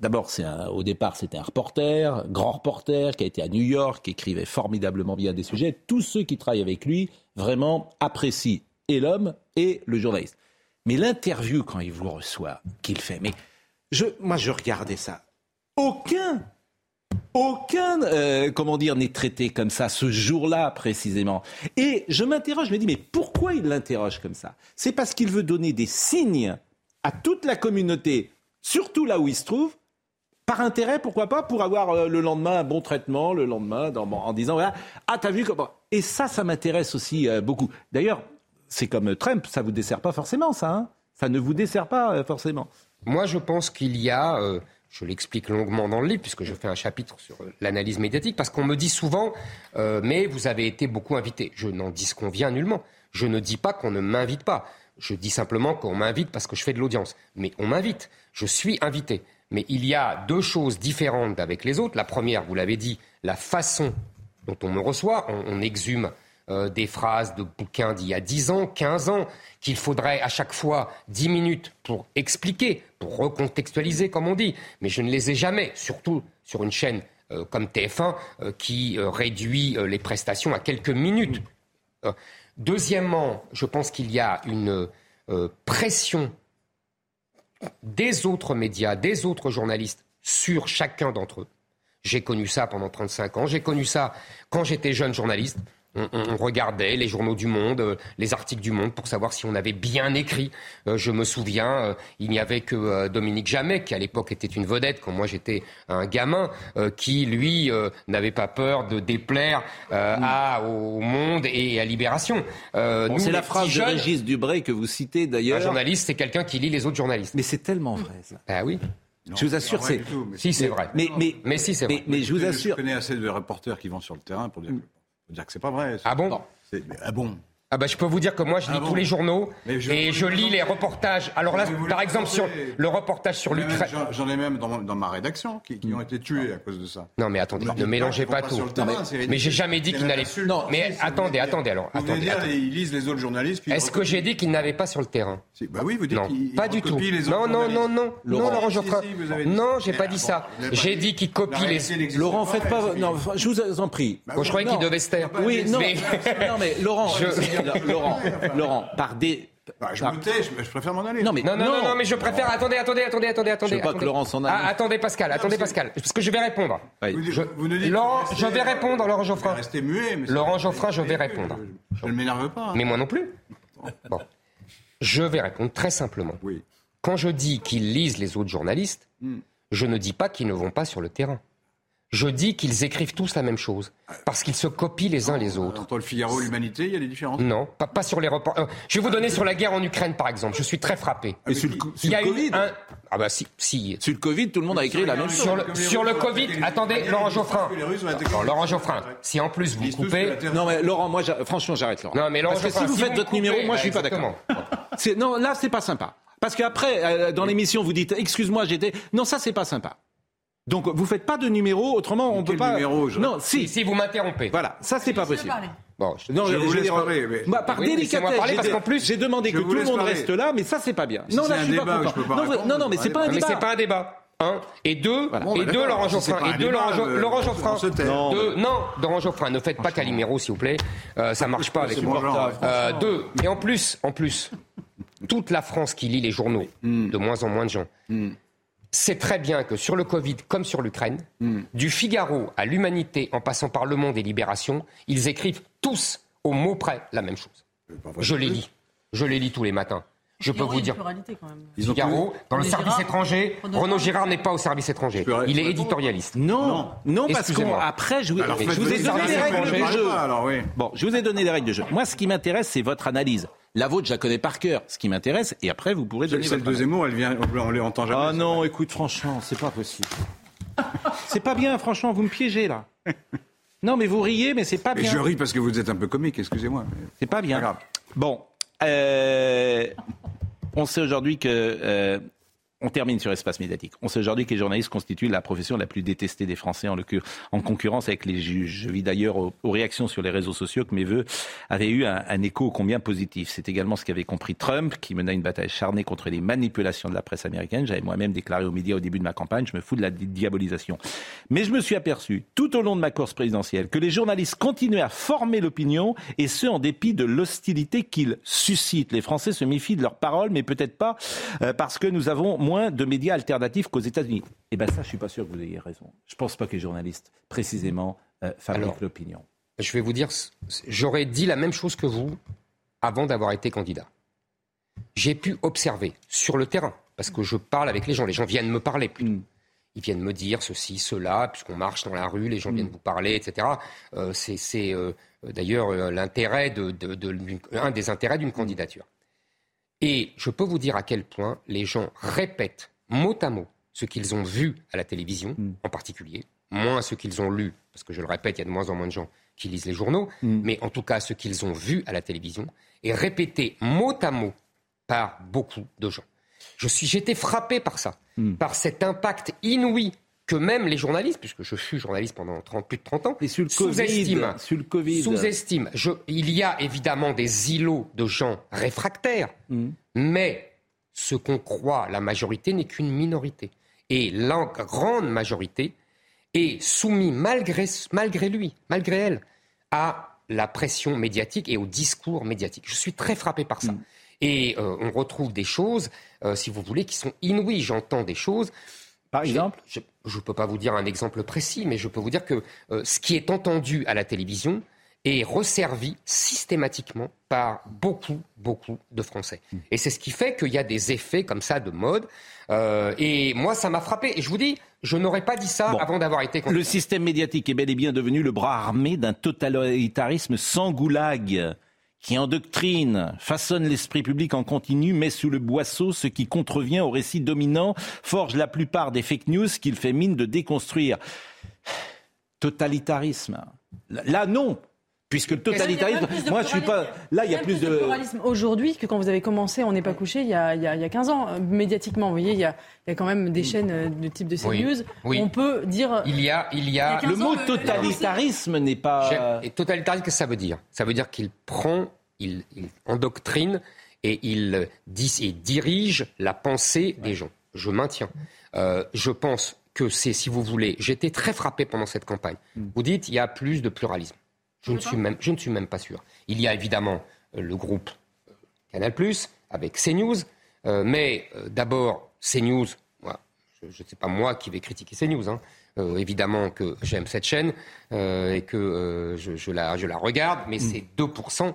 D'abord, c'est un. Au départ, c'était un reporter, grand reporter, qui a été à New York, qui écrivait formidablement bien des sujets. Tous ceux qui travaillent avec lui vraiment apprécient et l'homme et le journaliste. Mais l'interview quand il vous reçoit, qu'il fait, mais je, moi, je regardais ça. Aucun aucun, euh, comment dire, n'est traité comme ça ce jour-là précisément. Et je m'interroge, je me dis, mais pourquoi il l'interroge comme ça? C'est parce qu'il veut donner des signes à toute la communauté, surtout là où il se trouve, par intérêt, pourquoi pas, pour avoir euh, le lendemain un bon traitement, le lendemain, en disant, voilà, ah, t'as vu comment... Et ça, ça m'intéresse aussi euh, beaucoup. D'ailleurs, c'est comme Trump, ça vous dessert pas forcément, ça. hein ça ne vous dessert pas euh, forcément. Moi, je pense qu'il y a, euh, je l'explique longuement dans le livre, puisque je fais un chapitre sur l'analyse médiatique, parce qu'on me dit souvent, euh, mais vous avez été beaucoup invité. Je n'en disconviens nullement. Je ne dis pas qu'on ne m'invite pas. Je dis simplement qu'on m'invite parce que je fais de l'audience. Mais on m'invite. Je suis invité. Mais il y a deux choses différentes avec les autres. La première, vous l'avez dit, la façon dont on me reçoit. On exhume euh, des phrases de bouquins d'il y a 10 ans, 15 ans, qu'il faudrait à chaque fois 10 minutes pour expliquer, pour recontextualiser, comme on dit. Mais je ne les ai jamais, surtout sur une chaîne euh, comme TF1, euh, qui réduit les prestations à quelques minutes. Deuxièmement, je pense qu'il y a une pression des autres médias, des autres journalistes sur chacun d'entre eux. J'ai connu ça pendant 35 ans, j'ai connu ça quand j'étais jeune journaliste. On, on- on regardait les journaux du Monde, euh, les articles du Monde pour savoir si on avait bien écrit. Euh, je me souviens, euh, il n'y avait que euh, Dominique Jamet, qui à l'époque était une vedette quand moi j'étais un gamin, euh, qui lui euh, n'avait pas peur de déplaire euh, à, au Monde et à Libération. Euh, Bon, c'est la phrase de jeunes, Régis Dubray que vous citez d'ailleurs. un journaliste, c'est quelqu'un qui lit les autres journalistes. Mais c'est tellement vrai, ça. Ah oui. je vous assure, c'est. Si, c'est vrai. Mais, mais, Mais si, c'est vrai. mais, mais je vous Je assure. connais assez de reporters qui vont sur le terrain pour dire, pour dire que c'est pas vrai. Ah bon? Ah bon? Ah bah je peux vous dire que moi je lis Ah bon tous les journaux je- et je lis les reportages. Alors là, par exemple sur le reportage sur l'Ukraine. J'en ai même dans, dans ma rédaction qui, qui ont été tués à cause de ça. Non mais attendez, Ne mélangez pas tout. pas terrain, mais, j'ai jamais dit C'est qu'ils n'allaient. Non, mais attendez, attendez alors. Vous Attendez, dire, attendez. ils lisent les autres journalistes. Est-ce que j'ai dit qu'ils n'avaient pas sur le terrain Si, Bah oui, vous dites Non, qu'ils pas du tout. recopient les autres Non, non, non, non, non, Laurent, Geoffrin. dit Non, j'ai pas dit bon, ça. J'ai dit. dit qu'ils copient les. Laurent, faites pas. Non, je vous en prie. Je croyais Non. qu'ils devaient se taire. Oui, non. Mais- non, mais Laurent, Laurent, Laurent, par des. Bah, je par- me tais, je, je préfère m'en aller. Non, mais Non, non, non, non, mais je préfère. Attendez, attendez, attendez, attendez, attendez. Je veux pas que attendez. Laurent s'en aille. Ah, attendez, Pascal, attendez, Pascal, parce que je vais répondre. Oui. Vous, Je- vous ne dites Laurent, pas je vais répondre, Laurent Geoffrin. Restez muet. mais Laurent Geoffrin, je vais répondre. Je ne m'énerve pas. hein. Mais moi non plus. Bon. Je vais répondre très simplement. Oui. Quand je dis qu'ils lisent les autres journalistes, Hmm. je ne dis pas qu'ils ne vont pas sur le terrain. Je dis qu'ils écrivent tous la même chose, parce qu'ils se copient les uns les autres. Entre le Figaro et l'Humanité, il y a des différences. Non, pas, pas sur les reports. euh, je vais vous donner sur la guerre en Ukraine, par exemple. Je suis très frappé. Et sur le, sur Il y a le eu Covid. un... Ah bah si, si. Sur le Covid, tout le monde a écrit la même chose. Sur le, sur Covid, attendez, Ukrainiens, Laurent Geoffrin. Laurent. Geoffrin, si en plus vous coupez... Non mais Laurent, moi, franchement, j'arrête Laurent. Non, mais Laurent Parce que si vous faites votre coupez, numéro, moi, je suis pas d'accord. Non, là, c'est pas sympa. Parce qu'après, euh, dans l'émission, vous dites, excuse-moi, j'étais. Non, ça, c'est pas sympa. Donc, vous faites pas de numéro, autrement, on peut quel pas. numéro, je- Non, Si, si. si vous m'interrompez. Voilà, ça, c'est pas possible. Bon, je- Non, Je vous veux laisse parler, mais- bah, par Oui, délicatesse, parler, j'ai parce qu'en plus, j'ai demandé je que vous tout le monde parler. reste là, mais ça c'est pas bien. Si non, là un je suis débat, pas je content. peux pas non, vous- répondre, non, non, mais c'est pas un Non, mais débat. c'est pas un débat. Un. Et deux, Bon, et bah, deux. Laurent Geoffrin. Et deux, débat, Laurent, euh, Laurent on Geoffrin. se tait. Non, Non, non, Laurent Geoffrin, ne faites pas Calimero, s'il vous plaît. Euh, ça marche pas avec vous. genre, Euh, deux. Et en plus, en plus, toute la France qui lit les journaux, Hmm. de moins en moins de gens, sait très bien que sur le Covid, comme sur l'Ukraine, Hmm. du Figaro à l'Humanité, en passant par Le Monde et Libération, ils écrivent tous au mot près la même chose. Je les lis. Je les lis tous les matins. Je peux vous dire. Ils ont Figaro, plus- dans le service Girard- étranger, Renaud Girard- n'est pas au service étranger. Il est éditorialiste. Non, non, parce qu'après, je vous, Alors, je faites vous ai donné les règles du jeu. alors, oui. Bon, je vous ai donné les règles de jeu. Moi, ce qui m'intéresse, c'est votre analyse. La vôtre, je la connais par cœur. Ce qui m'intéresse, et après, vous pourrez donner Celle votre de Zemmour, elle vient, on les entend jamais. Ah non, écoute, franchement, c'est pas possible. C'est pas bien, franchement, vous me piégez là. Non, mais vous riez, mais c'est pas Et bien. je ris parce que vous êtes un peu comique, excusez-moi. C'est pas bien. Bon, euh, on sait aujourd'hui que euh, on termine sur espace médiatique. On sait aujourd'hui que les journalistes constituent la profession la plus détestée des Français en, concurrence avec les juges. Je vis d'ailleurs aux, réactions sur les réseaux sociaux que mes voeux avaient eu un, un écho combien positif. C'est également ce qu'avait compris Trump, qui mena une bataille charnée contre les manipulations de la presse américaine. J'avais moi-même déclaré aux médias au début de ma campagne, je me fous de la di- diabolisation. Mais je me suis aperçu, tout au long de ma course présidentielle, que les journalistes continuaient à former l'opinion, et ce, en dépit de l'hostilité qu'ils suscitent. Les Français se méfient de leurs paroles, mais peut-être pas euh, parce que nous avons moins de médias alternatifs qu'aux États-Unis. Eh bien ça, je suis pas sûr que vous ayez raison. Je pense pas que les journalistes, précisément, euh, fabriquent l'opinion. Je vais vous dire, j'aurais dit la même chose que vous avant d'avoir été candidat. J'ai pu observer sur le terrain, parce que je parle avec les gens, les gens viennent me parler plutôt. Ils viennent me dire ceci, cela, puisqu'on marche dans la rue, les gens viennent vous parler, etc. Euh, c'est euh, d'ailleurs euh, l'intérêt de, de- de- d'une- un des intérêts d'une candidature. Et je peux vous dire à quel point les gens répètent mot à mot ce qu'ils ont vu à la télévision, en particulier, moins ce qu'ils ont lu, parce que je le répète, il y a de moins en moins de gens qui lisent les journaux, mais en tout cas ce qu'ils ont vu à la télévision, et répété mot à mot par beaucoup de gens. Je suis, j'étais frappé par ça, par cet impact inouï que même les journalistes, puisque je fus journaliste pendant 30, plus de 30 ans, sous-estiment. Sous-estiment. Il y a évidemment des îlots de gens réfractaires, mais ce qu'on croit, la majorité n'est qu'une minorité. Et la grande majorité est soumise, malgré, malgré lui, malgré elle, à la pression médiatique et au discours médiatique. Je suis très frappé par ça. Et euh, on retrouve des choses, euh, si vous voulez, qui sont inouïes. J'entends des choses. Par exemple Je ne peux pas vous dire un exemple précis, mais je peux vous dire que euh, ce qui est entendu à la télévision est resservi systématiquement par beaucoup, beaucoup de Français. Et c'est ce qui fait qu'il y a des effets comme ça de mode. Euh, et moi, ça m'a frappé. Et je vous dis, je n'aurais pas dit ça avant d'avoir été Le système médiatique est bel et bien devenu le bras armé d'un totalitarisme sans goulag qui endoctrine, façonne l'esprit public en continu, met sous le boisseau ce qui contrevient au récit dominant, forge la plupart des fake news qu'il fait mine de déconstruire. Totalitarisme. Là, non. Puisque le totalitarisme, moi je suis pas. Là, il y a plus de. pluralisme aujourd'hui que quand vous avez commencé On n'est pas couché il y, a, il, y a, il y a 15 ans. Euh, Médiatiquement, vous voyez, il y a, il y a quand même des chaînes euh, de type de Oui, CNews. oui. On peut dire. Il y a, il y a. Il y a 15 ans, le- totalitarisme n'est pas. Et totalitarisme, qu'est-ce que ça veut dire? Ça veut dire qu'il prend, il, il endoctrine et il, euh, dis- et dirige la pensée des gens. Je maintiens. Euh, je pense que c'est, si vous voulez, j'étais très frappé pendant cette campagne. Vous dites, il y a plus de pluralisme. Je ne, suis même, je ne suis même pas sûr. Il y a évidemment euh, le groupe euh, Canal+, avec CNews, euh, mais euh, d'abord, CNews, moi, je ne sais pas moi qui vais critiquer CNews, hein. Euh, évidemment que j'aime cette chaîne et que je, je la, je la regarde, mais c'est 2%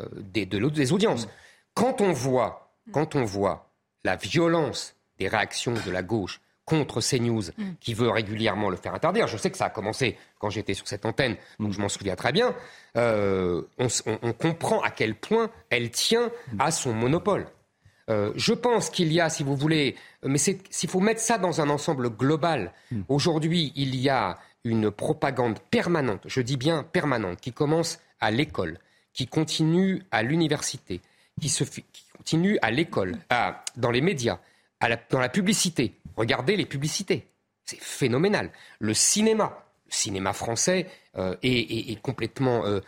euh, des, de des audiences. Quand on voit, quand on voit la violence des réactions de la gauche contre CNews, qui veut régulièrement le faire interdire. Je sais que ça a commencé quand j'étais sur cette antenne, donc je m'en souviens très bien. Euh, on, s- on- on comprend à quel point elle tient à son monopole. Euh, je pense qu'il y a, si vous voulez, mais s'il faut mettre ça dans un ensemble global, aujourd'hui, il y a une propagande permanente, je dis bien permanente, qui commence à l'école, qui continue à l'université, qui, se fi- qui continue à l'école, à- dans les médias, à la- dans la publicité. Regardez les publicités, c'est phénoménal. Le cinéma, le cinéma français euh, est, est- est complètement euh,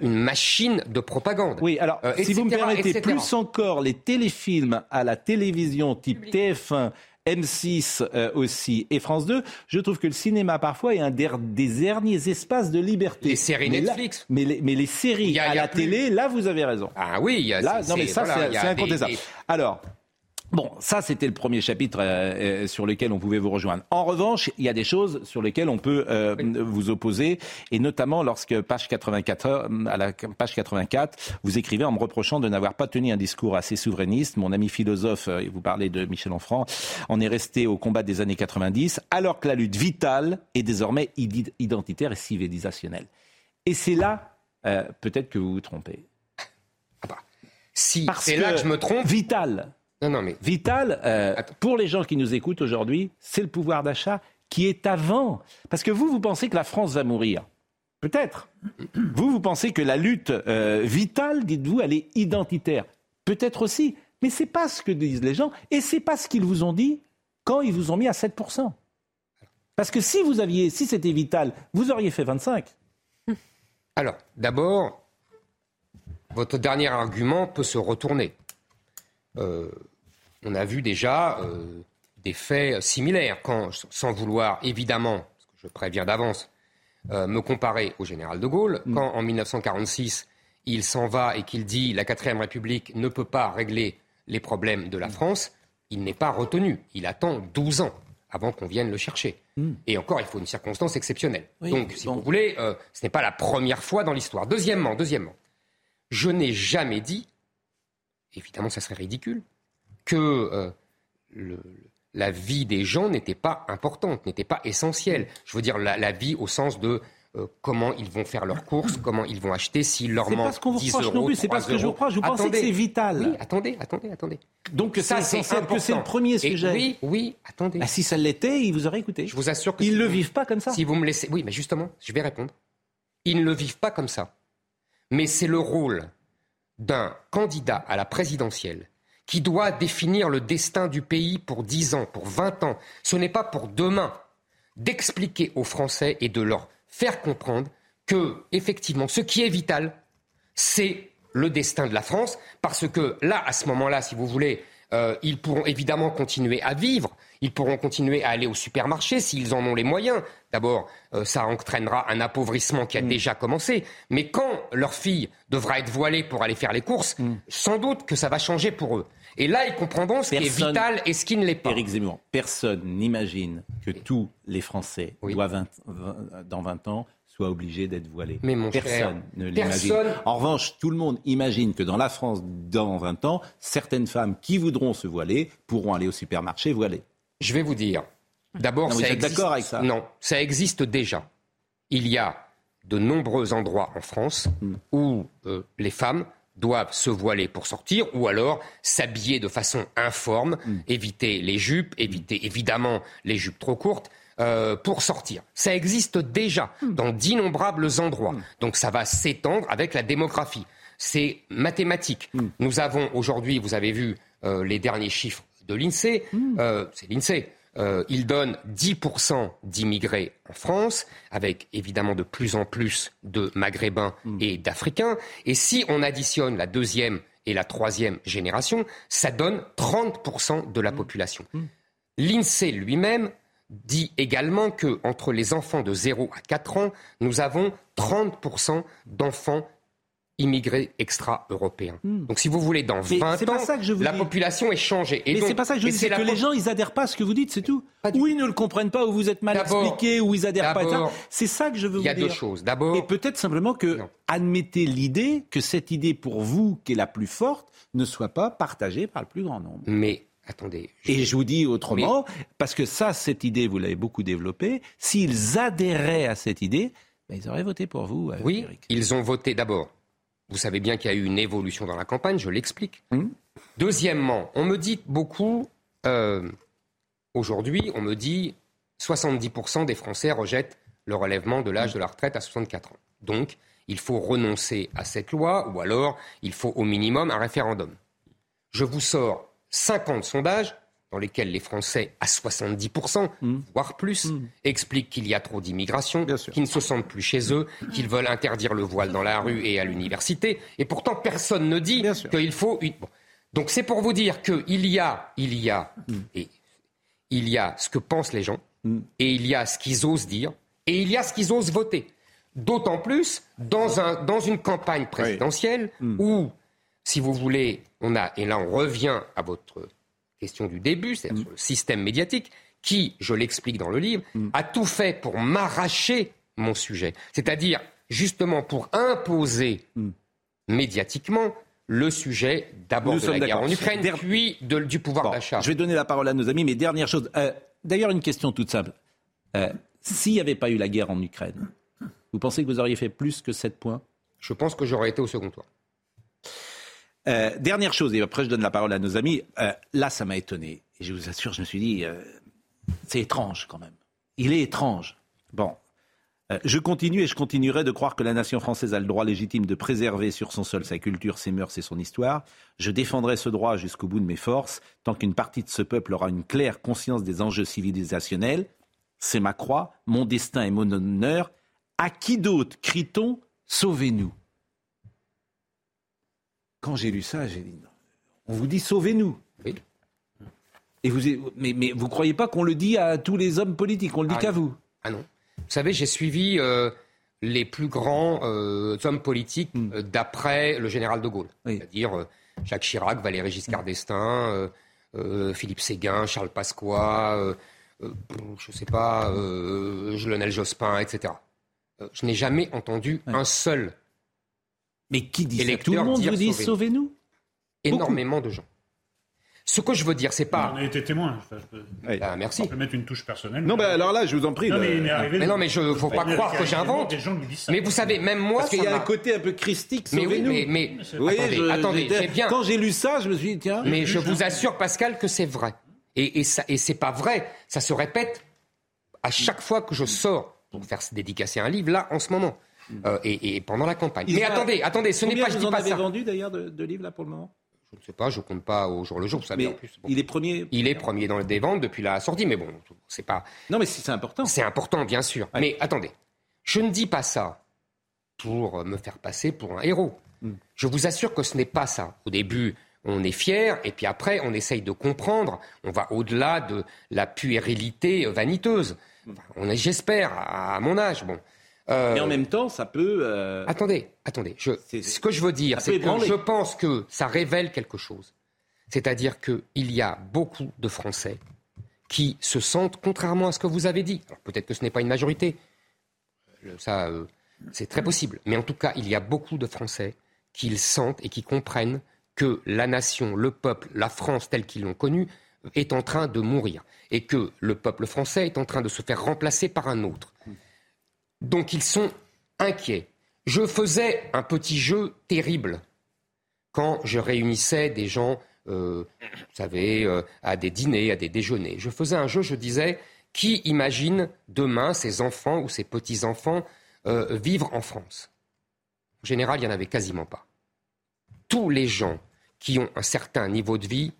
une machine de propagande. Oui, alors, Euh, si vous me permettez, etc. plus encore les téléfilms à la télévision type TF1 M6 euh, aussi et France 2. Je trouve que le cinéma parfois est un des, des derniers espaces de liberté. Les séries Mais là- Netflix. mais, les, mais les séries a- à la plus- télé, là vous avez raison. Ah oui, il y a- Là, non mais ça voilà, c'est incontestable. des- Alors. Bon, ça c'était le premier chapitre euh, euh, sur lequel on pouvait vous rejoindre. En revanche, il y a des choses sur lesquelles on peut euh, vous opposer, et notamment lorsque page 84, euh, à la page 84, vous écrivez en me reprochant de n'avoir pas tenu un discours assez souverainiste. Mon ami philosophe, euh, et vous parlez de Michel Onfray, en est resté au combat des années 90, alors que la lutte vitale est désormais id- identitaire et civilisationnelle. Et c'est là, euh, peut-être que vous vous trompez. Si, Parce c'est là que je me trompe. Vital. Non, non, mais. Vital, euh, pour les gens qui nous écoutent aujourd'hui, c'est le pouvoir d'achat qui est avant. Parce que vous, vous pensez que la France va mourir. Peut-être. Vous, vous pensez que la lutte euh, vitale, dites-vous, elle est identitaire. Peut-être aussi. Mais c'est pas ce que disent les gens et c'est pas ce qu'ils vous ont dit quand ils vous ont mis à 7%. Parce que si vous aviez, si c'était vital, vous auriez fait 25. Alors, d'abord, votre dernier argument peut se retourner. Euh, on a vu déjà euh, des faits similaires, quand, sans vouloir évidemment, parce que je préviens d'avance, euh, me comparer au général de Gaulle, quand en 1946, il s'en va et qu'il dit la 4ème République ne peut pas régler les problèmes de la France, il n'est pas retenu. Il attend 12 ans avant qu'on vienne le chercher. Et encore, il faut une circonstance exceptionnelle. Oui, Donc, si vous voulez, euh, ce n'est pas la première fois dans l'histoire. Deuxièmement, deuxièmement, je n'ai jamais dit, évidemment, ça serait ridicule, que euh, le- la vie des gens n'était pas importante, n'était pas essentielle. Je veux dire, la, la vie au sens de euh, comment ils vont faire leurs courses, comment ils vont acheter, s'il leur C'est manque pas ce qu'on vous 10 reproche euros, non plus, c'est pas 3 ce que je vous reproche. Vous pensez que c'est vital. Oui, attendez, attendez, attendez. Donc c'est Ça, c'est que c'est le premier Et sujet. oui, oui, attendez. Ah, si ça l'était, ils vous auraient écouté. Je vous assure que Ils si ne le vous- vivent pas comme ça. Si vous me laissez, oui, mais justement, je vais répondre. Ils ne le vivent pas comme ça. Mais c'est le rôle d'un candidat à la présidentielle qui doit définir le destin du pays pour 10 ans, pour 20 ans. Ce n'est pas pour demain d'expliquer aux Français et de leur faire comprendre que, effectivement, ce qui est vital, c'est le destin de la France, parce que là, à ce moment-là, si vous voulez, euh, ils pourront évidemment continuer à vivre, ils pourront continuer à aller au supermarché s'ils en ont les moyens. D'abord, euh, ça entraînera un appauvrissement qui a déjà commencé, mais quand leur fille devra être voilée pour aller faire les courses, sans doute que ça va changer pour eux. Et là, ils comprendront ce qui est vital et ce qui ne l'est pas. Éric Zemmour, personne n'imagine que tous les Français doivent, dans 20 ans, soient obligés d'être voilés. Mais mon personne ne l'imagine. personne- En revanche, tout le monde imagine que dans la France, dans 20 ans, certaines femmes qui voudront se voiler pourront aller au supermarché voilées. Je vais vous dire. D'abord, ça existe. d'accord avec ça Non, ça existe déjà. Il y a de nombreux endroits en France où euh, les femmes doivent se voiler pour sortir ou alors s'habiller de façon informe, éviter les jupes, éviter évidemment les jupes trop courtes. euh, pour sortir. Ça existe déjà dans d'innombrables endroits. Donc ça va s'étendre avec la démographie. C'est mathématique. Nous avons aujourd'hui, vous avez vu euh, les derniers chiffres de l'INSEE, euh, c'est l'INSEE, euh, il donne 10% d'immigrés en France, avec évidemment de plus en plus de Maghrébins et d'Africains. Et si on additionne la deuxième et la troisième génération, ça donne 30% de la population. L'INSEE lui-même dit également que entre les enfants de 0 à 4 ans, nous avons 30% d'enfants immigrés extra-européens. Donc si vous voulez, dans Mais 20 c'est ans, pas ça que je vous la dis. population est changée. Et mais c'est pas ça que je dis, c'est que les gens, ils adhèrent pas à ce que vous dites, c'est tout. Ou ils ne le comprennent pas, ou vous êtes mal expliqué, ou ils adhèrent pas C'est ça que je veux il y a vous dire. deux choses. D'abord, Et peut-être simplement que admettez l'idée que cette idée pour vous, qui est la plus forte, ne soit pas partagée par le plus grand nombre. Mais attendez. Et je vous dis autrement, parce que ça, cette idée, vous l'avez beaucoup développée, s'ils adhéraient à cette idée, ben, ils auraient voté pour vous. euh, Oui, Eric. ils ont voté d'abord. Vous savez bien qu'il y a eu une évolution dans la campagne, je l'explique. Hum. Deuxièmement, on me dit beaucoup, euh, aujourd'hui, on me dit 70% des Français rejettent le relèvement de l'âge de la retraite à 64 ans. Donc, il faut renoncer à cette loi ou alors il faut au minimum un référendum. Je vous sors 50 sondages dans lesquels les Français, à 70%, voire plus, expliquent qu'il y a trop d'immigration, qu'ils ne se sentent plus chez eux, qu'ils veulent interdire le voile dans la rue et à l'université. Et pourtant, personne ne dit qu'il faut... une- Bon. Donc c'est pour vous dire qu'il y a, il y a, et il y a ce que pensent les gens, et il y a ce qu'ils osent dire, et il y a ce qu'ils osent voter. D'autant plus dans, un, dans une campagne présidentielle où, si vous voulez, on a, et là on revient à votre question du début, Mm. c'est-à-dire sur le système médiatique, qui, je l'explique dans le livre, a tout fait pour m'arracher mon sujet. C'est-à-dire, justement, pour imposer médiatiquement le sujet d'abord de la guerre en Ukraine, Der- puis de- du pouvoir Bon, d'achat. Je vais donner la parole à nos amis, mais dernière chose. euh, D'ailleurs, une question toute simple. Euh, S'il n'y avait pas eu la guerre en Ukraine, vous pensez que vous auriez fait plus que 7 points? Je pense que j'aurais été au second tour. Euh, dernière chose, et après je donne la parole à nos amis. Euh, là, ça m'a étonné. Et je vous assure, je me suis dit, euh, c'est étrange quand même. Il est étrange. Bon. Je continue et je continuerai de croire que la nation française a le droit légitime de préserver sur son sol sa culture, ses mœurs et son histoire. Je défendrai ce droit jusqu'au bout de mes forces, tant qu'une partie de ce peuple aura une claire conscience des enjeux civilisationnels. C'est ma croix, mon destin et mon honneur. À qui d'autre crie-t-on Sauvez-nous? Quand j'ai lu ça, j'ai dit on vous dit sauvez-nous. Et vous, mais, mais vous croyez pas qu'on le dit à tous les hommes politiques, on le dit Ah qu'à vous Ah non. Vous savez, j'ai suivi euh, les plus grands euh, hommes politiques Hmm. euh, d'après le général de Gaulle. C'est-à-dire Jacques Chirac, Valéry Giscard Hmm. d'Estaing, Philippe Séguin, Charles Pasqua, je sais pas, Lionel Jospin, etc. Je n'ai jamais entendu un seul. Mais qui dit ça Tout le monde vous dit sauvez-nous. sauvez-nous Énormément de gens. Ce que je veux dire, c'est pas. On a été témoin. Enfin, je peux- Ah, merci. On peut mettre une touche personnelle. Non, bah alors là, je vous en prie. Non, mais il arrivé. Mais non, mais je faut pas croire que j'invente. des gens qui disent ça. Mais vous savez, même moi, Parce qu'il y a un côté un peu christique, Mais oui, mais, mais Vous voyez, attendez, je- attendez, j'étais- j'ai bien. Quand j'ai lu ça, je me suis dit, tiens. Mais je vous assure, Pascal, que c'est vrai. Et, et, ça, et c'est pas vrai. Ça se répète à chaque fois que je sors pour faire dédicacer un livre, là, en ce moment. Euh, et, et pendant la campagne. Mais attendez, attendez, ce n'est pas, je dis pas avez ça. vendu d'ailleurs de, de livres là pour le moment? Je ne sais pas, je compte pas au jour le jour, vous savez Mais en plus. il est premier. Il est premier dans les ventes depuis la sortie, mais bon, c'est pas. Non, mais c'est important. C'est important, bien sûr. Mais attendez, je ne dis pas ça pour me faire passer pour un héros. Hmm. Je vous assure que ce n'est pas ça. Au début, on est fier, et puis après, on essaye de comprendre. On va au-delà de la puérilité vaniteuse. Enfin, on est, j'espère, à, à mon âge. Bon. Euh, Mais en même temps, ça peut. euh, Attendez, attendez. Je, ce que je veux dire, c'est que je pense que ça révèle quelque chose. C'est-à-dire qu'il y a beaucoup de Français qui se sentent, contrairement à ce que vous avez dit, alors peut-être que ce n'est pas une majorité, Le- ça, euh, c'est très possible, mais en tout cas, il y a beaucoup de Français qui le sentent et qui comprennent que la nation, le peuple, la France telle qu'ils l'ont connue, est en train de mourir et que le peuple français est en train de se faire remplacer par un autre. Donc ils sont inquiets. Je faisais un petit jeu terrible quand je réunissais des gens, euh, vous savez, euh, à des dîners, à des déjeuners. Je faisais un jeu, je disais, qui imagine demain ses enfants ou ses petits-enfants euh, vivre en France? En général, il n'y en avait quasiment pas. Tous les gens qui ont un certain niveau de vie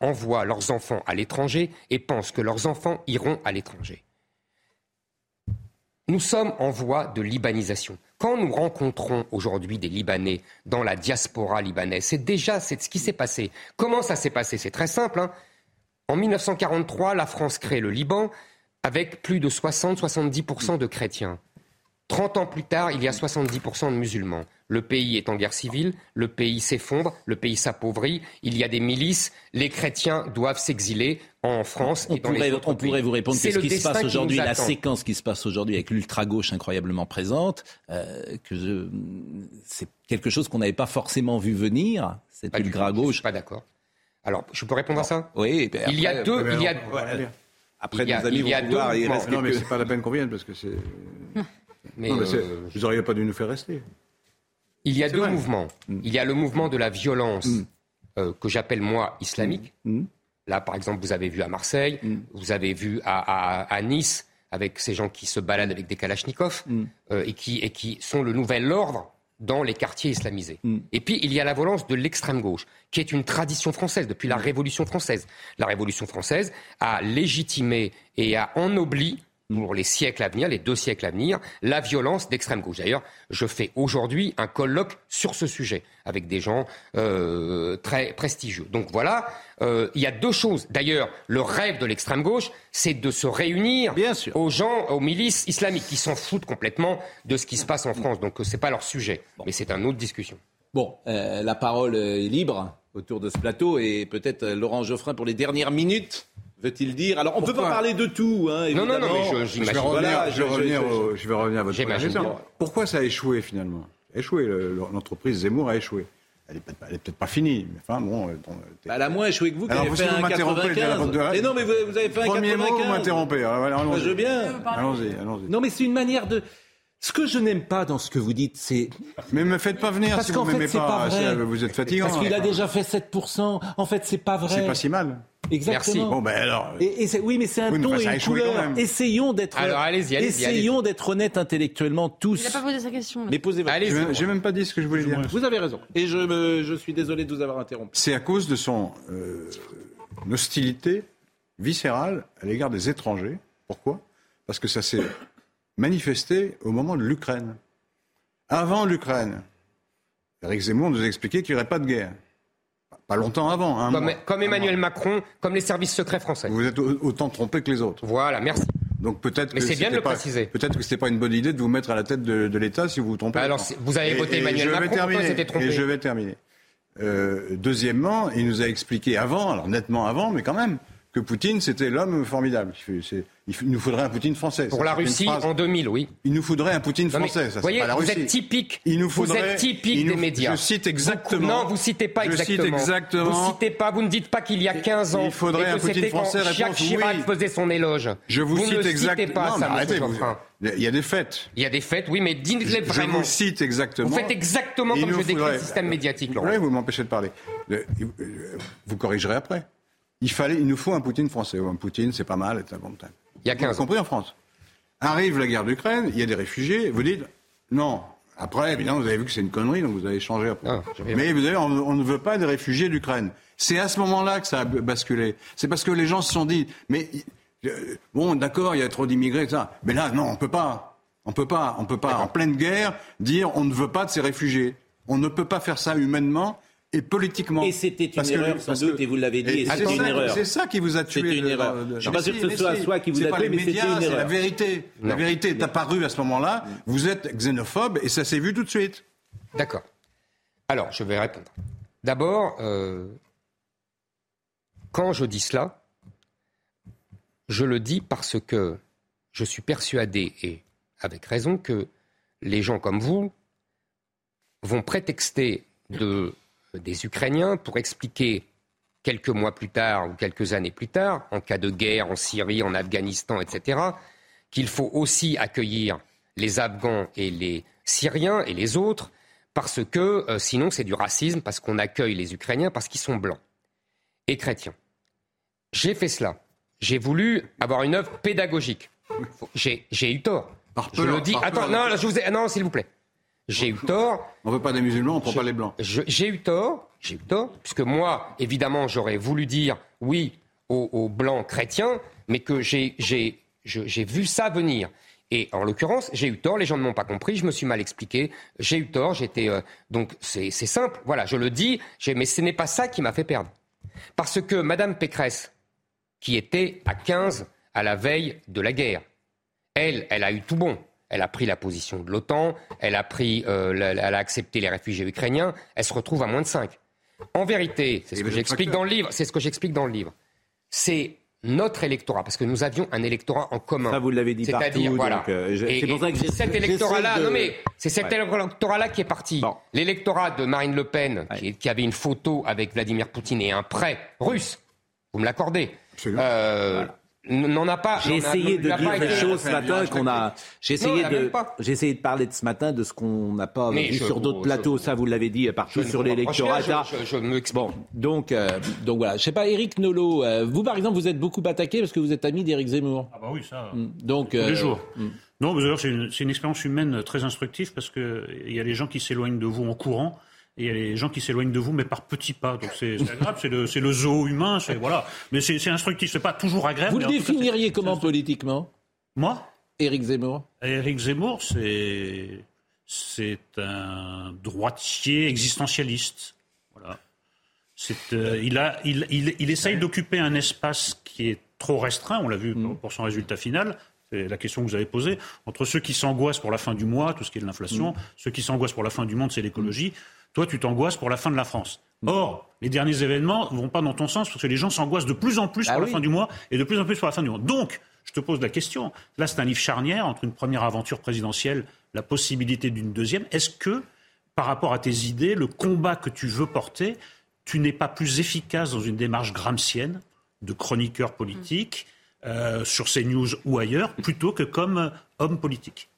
envoient leurs enfants à l'étranger et pensent que leurs enfants iront à l'étranger. Nous sommes en voie de libanisation. Quand nous rencontrons aujourd'hui des Libanais dans la diaspora libanaise, c'est déjà ce qui s'est passé. Comment ça s'est passé? C'est très simple. hein. En 1943, la France crée le Liban avec plus de 60-70% de chrétiens. 30 ans plus tard, il y a 70% de musulmans. Le pays est en guerre civile, le pays s'effondre, le pays s'appauvrit, il y a des milices, les chrétiens doivent s'exiler en France On et dans les pourrait, autres on pourrait pays. vous répondre C'est qu'est-ce le qui se passe aujourd'hui, la attend. séquence qui se passe aujourd'hui avec l'ultra-gauche incroyablement présente, euh, que je- c'est quelque chose qu'on n'avait pas forcément vu venir, cette ultra-gauche. pas d'accord. Alors, je peux répondre à ça? Oui. ben Il y a après- deux- il y a-. Après, Il y a- nos amis il y a vont pouvoir, deux il mouvements. reste Non, mais que- c'est pas la peine qu'on vienne parce que c'est. Mais, Non, mais euh, Vous n'auriez pas dû nous faire rester. Il y a deux vrai. mouvements. Il y a le mouvement de la violence euh, que j'appelle moi islamique. Là, par exemple, vous avez vu à Marseille, vous avez vu à, à- à Nice avec ces gens qui se baladent avec des kalachnikovs euh, et, qui, et qui sont le nouvel ordre dans les quartiers islamisés. Et puis, il y a la violence de l'extrême gauche, qui est une tradition française depuis la Révolution française. La Révolution française a légitimé et a ennobli pour les siècles à venir, les deux siècles à venir, la violence d'extrême gauche. D'ailleurs, je fais aujourd'hui un colloque sur ce sujet avec des gens euh, très prestigieux. Donc voilà, euh, il y a deux choses. D'ailleurs, le rêve de l'extrême gauche, c'est de se réunir aux gens, aux milices islamiques qui s'en foutent complètement de ce qui se passe en France. Donc c'est pas leur sujet, mais c'est une autre discussion. Bon, euh, la parole est libre autour de ce plateau et peut-être euh, Laurent Geoffrin pour les dernières minutes. Veut-il dire Alors, on ne peut pas parler de tout, hein, Non, non, non, mais je- Je vais, revenir, Voilà, je, vais je- revenir je- au- je vais revenir à votre J'imagine question. bien. Pourquoi ça a échoué finalement? Échoué, le- le- l'entreprise Zemmour a échoué. Elle n'est peut-être pas, elle est peut-être pas finie, mais enfin bon. euh, bon, euh, Bah, elle a moins échoué que vous qui Alors, avez fait vous un m'interrompez, 95. de Mais non, mais vous, vous avez fait un Premier mot, 95. vous m'interrompez. Moi, je veux bien. Allons-y, allons-y. Non, mais c'est une manière de. Ce que je n'aime pas dans ce que vous dites, c'est. Mais me faites pas venir Parce si qu'en vous fait, m'aimez c'est pas vrai. Vous êtes fatigant. Parce qu'il a Enfin, déjà fait 7%. En fait, c'est pas vrai. C'est pas si mal. Exactement. Bon, ben alors. Et, oui, mais c'est un Oui, ton et une couleur. Essayons d'être. Alors, allez-y, Essayons d'être honnêtes intellectuellement tous. Il n'a pas posé sa question. là. Mais posez votre J'ai même- j'ai même pas dit ce que je voulais dire. Vous avez raison. Et je, me- je suis désolé de vous avoir interrompu. C'est à cause de son euh, hostilité viscérale à l'égard des étrangers. Pourquoi? Parce que ça s'est manifesté au moment de l'Ukraine. Avant l'Ukraine, Eric Zemmour nous a expliqué qu'il n'y aurait pas de guerre. Pas longtemps avant. Comme, mois. comme Emmanuel Macron, comme les services secrets français. Vous êtes au- autant trompé que les autres. Voilà, merci. Donc peut-être que c'est bien de le pas- préciser. Peut-être que c'était pas une bonne idée de vous mettre à la tête de, de l'État si vous vous trompez. Alors, c'est- vous avez voté Emmanuel Macron, terminer, c'était trompé Et je vais terminer. Euh, deuxièmement, il nous a expliqué avant, alors nettement avant, mais quand même, que Poutine c'était l'homme formidable. Il, nous faudrait un Poutine français. Pour Ça, la Russie, en 2000, oui. Il nous faudrait un Poutine mais, français. Ça, voyez, pas la vous Russie. êtes typique. Il nous vous faudrait- êtes typique nous- des médias. Je cite Vous- exactement. non, vous citez pas Je cite exactement. exactement. Vous citez pas. Vous ne dites pas qu'il y a 15 ans. Il faudrait et que un Poutine c'était quand français, Jacques Chirac oui. faisait son éloge. Je vous, ne cite exactement. vous- il y a des faits. Il y a des faits, oui, mais dites-les Je vraiment. vous cite exactement. Vous faites exactement comme je décris le système médiatique, vous m'empêchez de parler. Le- euh, Vous corrigerez après. Il fallait, il nous faut un Poutine français. Un Poutine, c'est pas mal. c'est bon. Il y a Vous avez 15 ans. compris en France. Arrive la guerre d'Ukraine, il y a des réfugiés. Vous dites non. Après, évidemment, vous avez vu que c'est une connerie, donc vous avez changé après. Ah, Mais vous savez, on, on ne veut pas des réfugiés d'Ukraine. C'est à ce moment-là que ça a basculé. C'est parce que les gens se sont dit, mais euh, bon, d'accord, il y a trop d'immigrés, etc. Mais là, non, on peut pas. On peut pas. On peut pas, en pleine guerre, dire on ne veut pas de ces réfugiés. On ne peut pas faire ça humainement et politiquement. Et c'était une Parce que- erreur, sans doute, que- et vous l'avez dit, et c'est c'était une erreur. C'est ça qui vous a tué. C'était une erreur. le- Je suis pas sûr que ce soit si, soi qui vous a tué, mais c'était médias, une C'est la vérité. La vérité est apparue à ce moment-là. Vous êtes xénophobe et ça s'est vu tout de suite. D'accord. Alors, je vais répondre. D'abord, euh, quand je dis cela, je le dis parce que je suis persuadé, et avec raison, que les gens comme vous vont prétexter de, des Ukrainiens pour expliquer quelques mois plus tard ou quelques années plus tard, en cas de guerre en Syrie, en Afghanistan, etc., qu'il faut aussi accueillir les Afghans et les Syriens et les autres, parce que euh, sinon c'est du racisme, parce qu'on accueille les Ukrainiens parce qu'ils sont blancs et chrétiens. J'ai fait cela. J'ai voulu avoir une œuvre pédagogique. J'ai eu tort. je peur, le dis. Attends, peur. non, là, je vous ai- non, s'il vous plaît. J'ai eu tort. On veut pas des musulmans, on prend pas les blancs. J'ai eu tort, j'ai eu tort, puisque moi, évidemment, j'aurais voulu dire oui aux, aux blancs chrétiens, mais que j'ai vu ça venir. Et en l'occurrence, j'ai eu tort, les gens ne m'ont pas compris, je me suis mal expliqué, j'ai eu tort, j'étais... euh, donc c'est simple, voilà, je le dis, mais ce n'est pas ça qui m'a fait perdre. Parce que Madame Pécresse, qui était à 15 à la veille de la guerre, elle, elle a eu tout bon. Elle a pris la position de l'OTAN, elle a pris, euh, elle a accepté les réfugiés ukrainiens. Elle se retrouve à moins de 5. En vérité, c'est ce que j'explique dans le livre. C'est ce que j'explique dans le livre. C'est notre électorat, parce que nous avions un électorat en commun. Ça, vous l'avez dit C'est-à-dire, voilà. euh, c'est pour ça que j'ai- cet électorat-là, de- non mais c'est cet Ouais. électorat-là qui est parti. L'électorat de Marine Le Pen, qui, qui avait une photo avec Vladimir Poutine et un prêt russe, vous me l'accordez, euh, n'en a pas. J'ai essayé de dire des choses ce matin qu'on a. J'ai essayé de. J'ai essayé de parler de ce matin de ce qu'on n'a pas Mais vu sur d'autres plateaux. Ça, vous l'avez dit partout sur l'électorat. je- je- je me Bon, donc, euh, donc voilà. Je sais pas, Éric Nolot, euh, vous par exemple, vous êtes beaucoup attaqué parce que vous êtes ami d'Éric Zemmour. Ah bah oui, ça. Mm. Donc, Tous les euh, jours. mm. Non, mais d'ailleurs, c'est une, c'est une expérience humaine très instructive parce qu'il y a les gens qui s'éloignent de vous en courant et il y a les gens qui s'éloignent de vous mais par petits pas. Donc c'est c'est agréable, c'est le, zoo humain, c'est voilà. Mais c'est instructif, c'est pas toujours agréable. Vous le cas, définiriez comment politiquement? Moi? Éric Zemmour Éric Zemmour, c'est c'est un droitier existentialiste. Voilà. Euh, il, a, il, il, il essaye d'occuper un espace qui est trop restreint, on l'a vu pour, pour son résultat final. C'est la question que vous avez posée. Entre ceux qui s'angoissent pour la fin du mois, tout ce qui est de l'inflation, ceux qui s'angoissent pour la fin du monde, c'est l'écologie. Toi, tu t'angoisses pour la fin de la France. Or, les derniers événements ne vont pas dans ton sens parce que les gens s'angoissent de plus en plus Ah pour oui. la fin du mois et de plus en plus pour la fin du monde. Donc, je te pose la question. Là, c'est un livre charnière entre une première aventure présidentielle, la possibilité d'une deuxième. Est-ce que, par rapport à tes idées, le combat que tu veux porter, tu n'es pas plus efficace dans une démarche gramscienne de chroniqueur politique euh, sur CNews ou ailleurs, plutôt que comme euh, homme politique?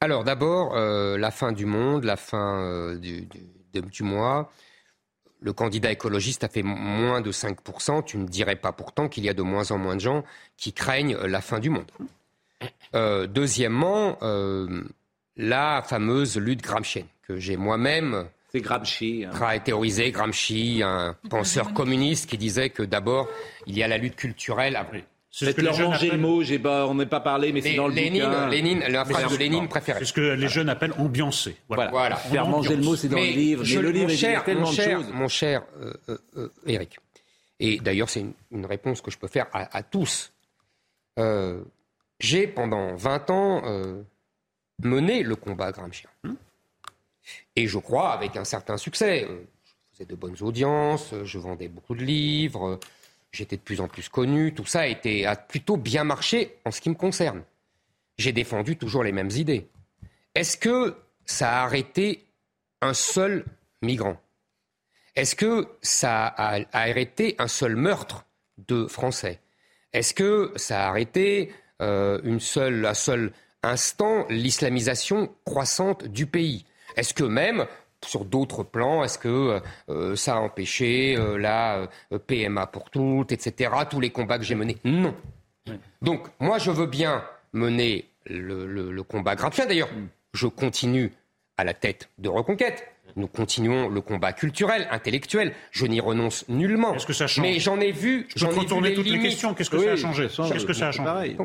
Alors d'abord, euh, la fin du monde, la fin euh, du, du- de- du mois. Le candidat écologiste a fait moins de 5%. Tu ne dirais pas pourtant qu'il y a de moins en moins de gens qui craignent euh, la fin du monde. Euh, deuxièmement, euh, la fameuse lutte gramscienne que j'ai moi-même C'est Gramsci. hein. théorisé. Gramsci, un penseur communiste qui disait que d'abord, il y a la lutte culturelle. après. Faites-leur ranger le mot, j'ai pas, on n'est pas parlé, mais c'est dans le Lénine, bouquin. Lénine, la phrase de Lénine préférée. C'est ce que les jeunes appellent ambiancer. Voilà. Voilà. Faire manger le mot, c'est dans Mais le livre. je- mais le livre, cher, tellement mon de cher, choses. mon cher euh, euh, euh, Eric, et d'ailleurs c'est une, une réponse que je peux faire à, à tous. Euh, J'ai pendant 20 ans euh, mené le combat gramscien. Et je crois avec un certain succès. Euh, Je faisais de bonnes audiences, euh, je vendais beaucoup de livres, euh, j'étais de plus en plus connu. Tout ça a, été, a plutôt bien marché en ce qui me concerne. J'ai défendu toujours les mêmes idées. Est-ce que ça a arrêté un seul migrant? Est-ce que ça a, arrêté un seul meurtre de Français? Est-ce que ça a arrêté euh, une seule, un seul instant l'islamisation croissante du pays? Est-ce que même sur d'autres plans, est-ce que euh, ça a empêché euh, la euh, PMA pour toutes, etc., tous les combats que j'ai menés? Non. Donc, moi, je veux bien mener le, le- le combat gramscien. D'ailleurs, je continue à la tête de Reconquête. Nous continuons le combat culturel, intellectuel. Je n'y renonce nullement. Est-ce que ça change? Mais j'en ai vu. Je peux ai retourner toutes les questions. Qu'est-ce que ça a changé? Qu'est-ce que ça a changé?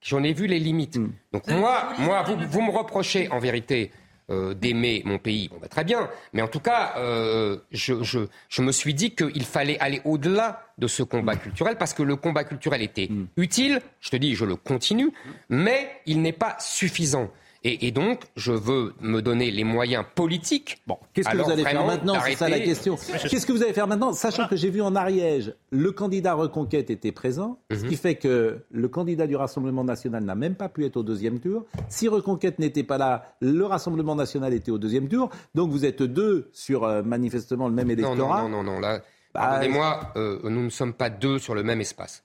J'en ai vu les limites. Donc moi, moi vous, vous me reprochez en vérité euh, d'aimer mon pays. Bon, bah, très bien. Mais en tout cas, euh, je, je, je me suis dit qu'il fallait aller au-delà de ce combat culturel parce que le combat culturel était utile. Je te dis, je le continue, mais il n'est pas suffisant. Et, et donc, je veux me donner les moyens politiques. Bon, Qu'est-ce que vous allez faire maintenant C'est ça la question. Qu'est-ce que vous allez faire maintenant Sachant que j'ai vu en Ariège, le candidat Reconquête était présent, ce Mhm. qui fait que le candidat du Rassemblement national n'a même pas pu être au deuxième tour. Si Reconquête n'était pas là, le Rassemblement national était au deuxième tour. Donc vous êtes deux sur euh, manifestement le même électorat. non, non, non, non, là, Bah, pardonnez-moi, euh, nous ne sommes pas deux sur le même espace.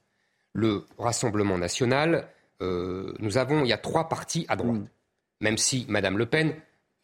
Le Rassemblement national, euh, nous avons, il y a trois partis à droite. Même si Madame Le Pen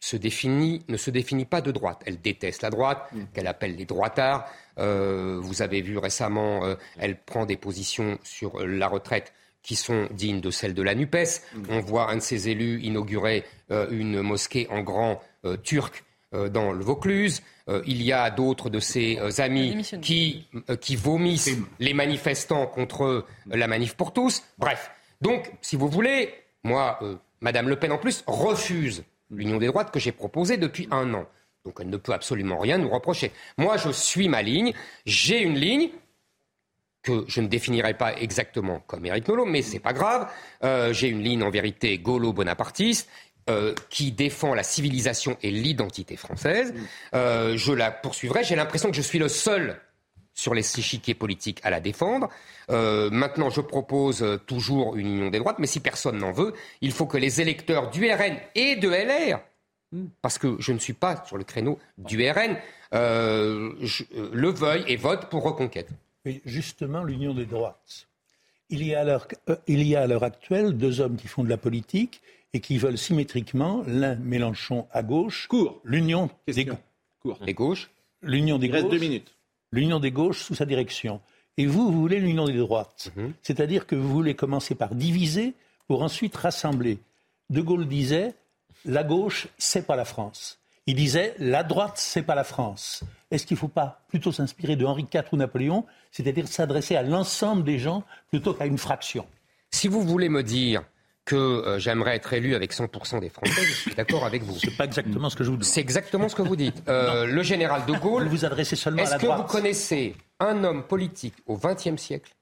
se définit, ne se définit pas de droite. Elle déteste la droite, qu'elle appelle les droitards. Euh, vous avez vu récemment, euh, elle prend des positions sur euh, la retraite qui sont dignes de celles de la NUPES. On voit un de ses élus inaugurer euh, une mosquée en grand euh, turc euh, dans le Vaucluse. Euh, il y a d'autres de ses euh, amis qui, euh, qui vomissent les manifestants contre euh, la manif pour tous. Bref, donc, si vous voulez, moi, euh, Madame Le Pen en plus refuse l'union des droites que j'ai proposée depuis un an. Donc elle ne peut absolument rien nous reprocher. Moi, je suis ma ligne. J'ai une ligne que je ne définirai pas exactement comme Éric Nolot, mais c'est pas grave. Euh, J'ai une ligne en vérité gaulo-bonapartiste. euh, qui défend la civilisation et l'identité française. Euh, je la poursuivrai. J'ai l'impression que je suis le seul sur les échiquiers politiques à la défendre. Euh, maintenant, je propose euh, toujours une union des droites, mais si personne n'en veut, il faut que les électeurs du RN et de LR, parce que je ne suis pas sur le créneau du RN, euh, je- le veuillent et votent pour Reconquête. Mais justement, l'union des droites. Il y, a à l'heure, euh, il y a à l'heure actuelle deux hommes qui font de la politique et qui veulent symétriquement, l'un Mélenchon à gauche, l'union des, des gauches, l'union des Il reste gauches, deux minutes. L'union des gauches sous sa direction. Et vous, vous voulez l'union des droites. Mhm. C'est-à-dire que vous voulez commencer par diviser pour ensuite rassembler. De Gaulle disait la gauche, c'est pas la France. Il disait la droite, c'est pas la France. Est-ce qu'il ne faut pas plutôt s'inspirer de Henri IV ou Napoléon, c'est-à-dire s'adresser à l'ensemble des gens plutôt qu'à une fraction? Si vous voulez me dire que euh, j'aimerais être élu avec 100% des Français, je suis d'accord avec vous. C'est pas exactement ce que je vous demande. C'est exactement ce que vous dites. Euh, le général de Gaulle. Vous vous adressez seulement à Est-ce que droite. vous connaissez un homme politique au XXe siècle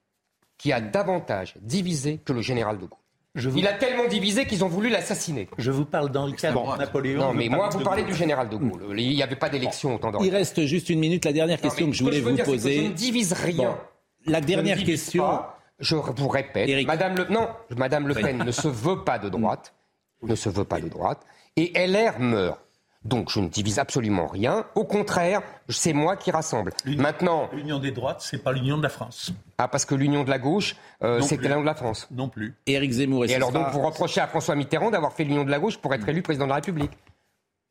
qui a davantage divisé que le général de Gaulle? Il a tellement divisé qu'ils ont voulu l'assassiner. Je vous parle d'Henri IV, Napoléon. Non, mais moi, vous parlez du général de Gaulle. Il n'y avait pas d'élection au temps d'Henri Il reste juste une minute. La dernière question que je ce que voulais je veux vous dire, c'est que poser. je ne divise rien. Bon, la Je dernière question. pas. Je vous répète, Madame Le, non, Madame Le Pen ne se veut pas de droite, ne se veut pas de droite, et LR meurt. Donc je ne divise absolument rien. Au contraire, c'est moi qui rassemble. Maintenant, L'union des droites, c'est pas l'union de la France. ah parce que l'union de la gauche, euh, c'était l'union de la France. Non plus. Éric Zemmour et, Et alors sera- donc vous reprochez à François Mitterrand d'avoir fait l'union de la gauche pour être élu président de la République.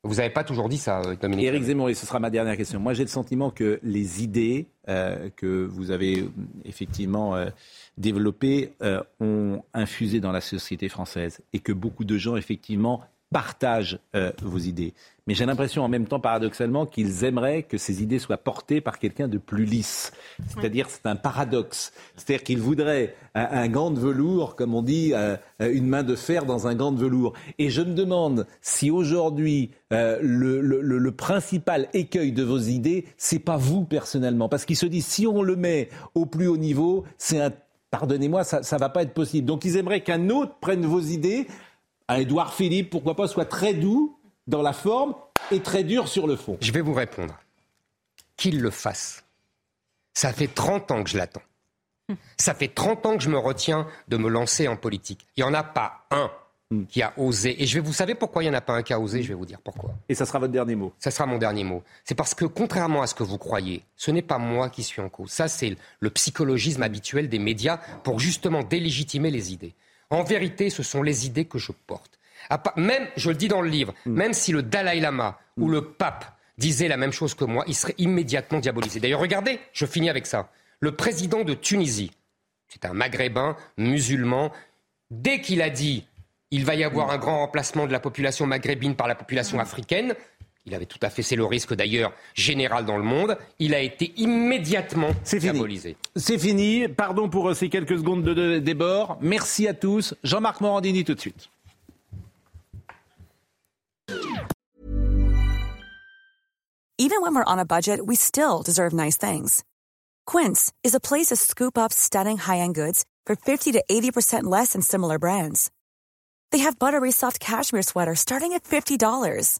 Vous n'avez pas toujours dit ça, Dominique. Éric Zemmour, et ce sera ma dernière question. Moi, j'ai le sentiment que les idées euh, que vous avez euh, effectivement euh, développées euh, ont infusé dans la société française et que beaucoup de gens, effectivement, partagent euh, vos idées. Mais j'ai l'impression en même temps, paradoxalement, qu'ils aimeraient que ces idées soient portées par quelqu'un de plus lisse. C'est-à-dire, c'est un paradoxe. C'est-à-dire qu'ils voudraient un, gant de velours, comme on dit, euh, une main de fer dans un gant de velours. Et je me demande si aujourd'hui, euh, le- le principal écueil de vos idées, c'est pas vous personnellement. Parce qu'ils se disent, si on le met au plus haut niveau, c'est un pardonnez-moi, ça ne va pas être possible. Donc ils aimeraient qu'un autre prenne vos idées, un Édouard Philippe, pourquoi pas, soit très doux dans la forme et très dur sur le fond. Je vais vous répondre. Qu'il le fasse. Ça fait 30 ans que je l'attends. Ça fait 30 ans que je me retiens de me lancer en politique. Il n'y en a pas un qui a osé. Et je vais vous savez pourquoi il n'y en a pas un qui a osé? Je vais vous dire pourquoi. Et ça sera votre dernier mot. Ça sera mon dernier mot. C'est parce que contrairement à ce que vous croyez, ce n'est pas moi qui suis en cause. Ça, c'est le psychologisme habituel des médias pour justement délégitimer les idées. En vérité, ce sont les idées que je porte. Même, je le dis dans le livre, même si le Dalai Lama ou le pape disaient la même chose que moi, il serait immédiatement diabolisé. D'ailleurs, regardez, je finis avec ça. Le président de Tunisie, c'est un maghrébin musulman, dès qu'il a dit il va y avoir un grand remplacement de la population maghrébine par la population africaine, il avait tout à fait, c'est le risque d'ailleurs général dans le monde, il a été immédiatement diabolisé. C'est fini. Pardon pour euh, ces quelques secondes de, de débord. Merci à tous. Jean-Marc Morandini tout de suite. Even when we're on a budget, we still deserve nice things. Quince is a place to scoop up stunning high-end goods for 50 to 80% less than similar brands. They have buttery soft cashmere sweaters starting at $50,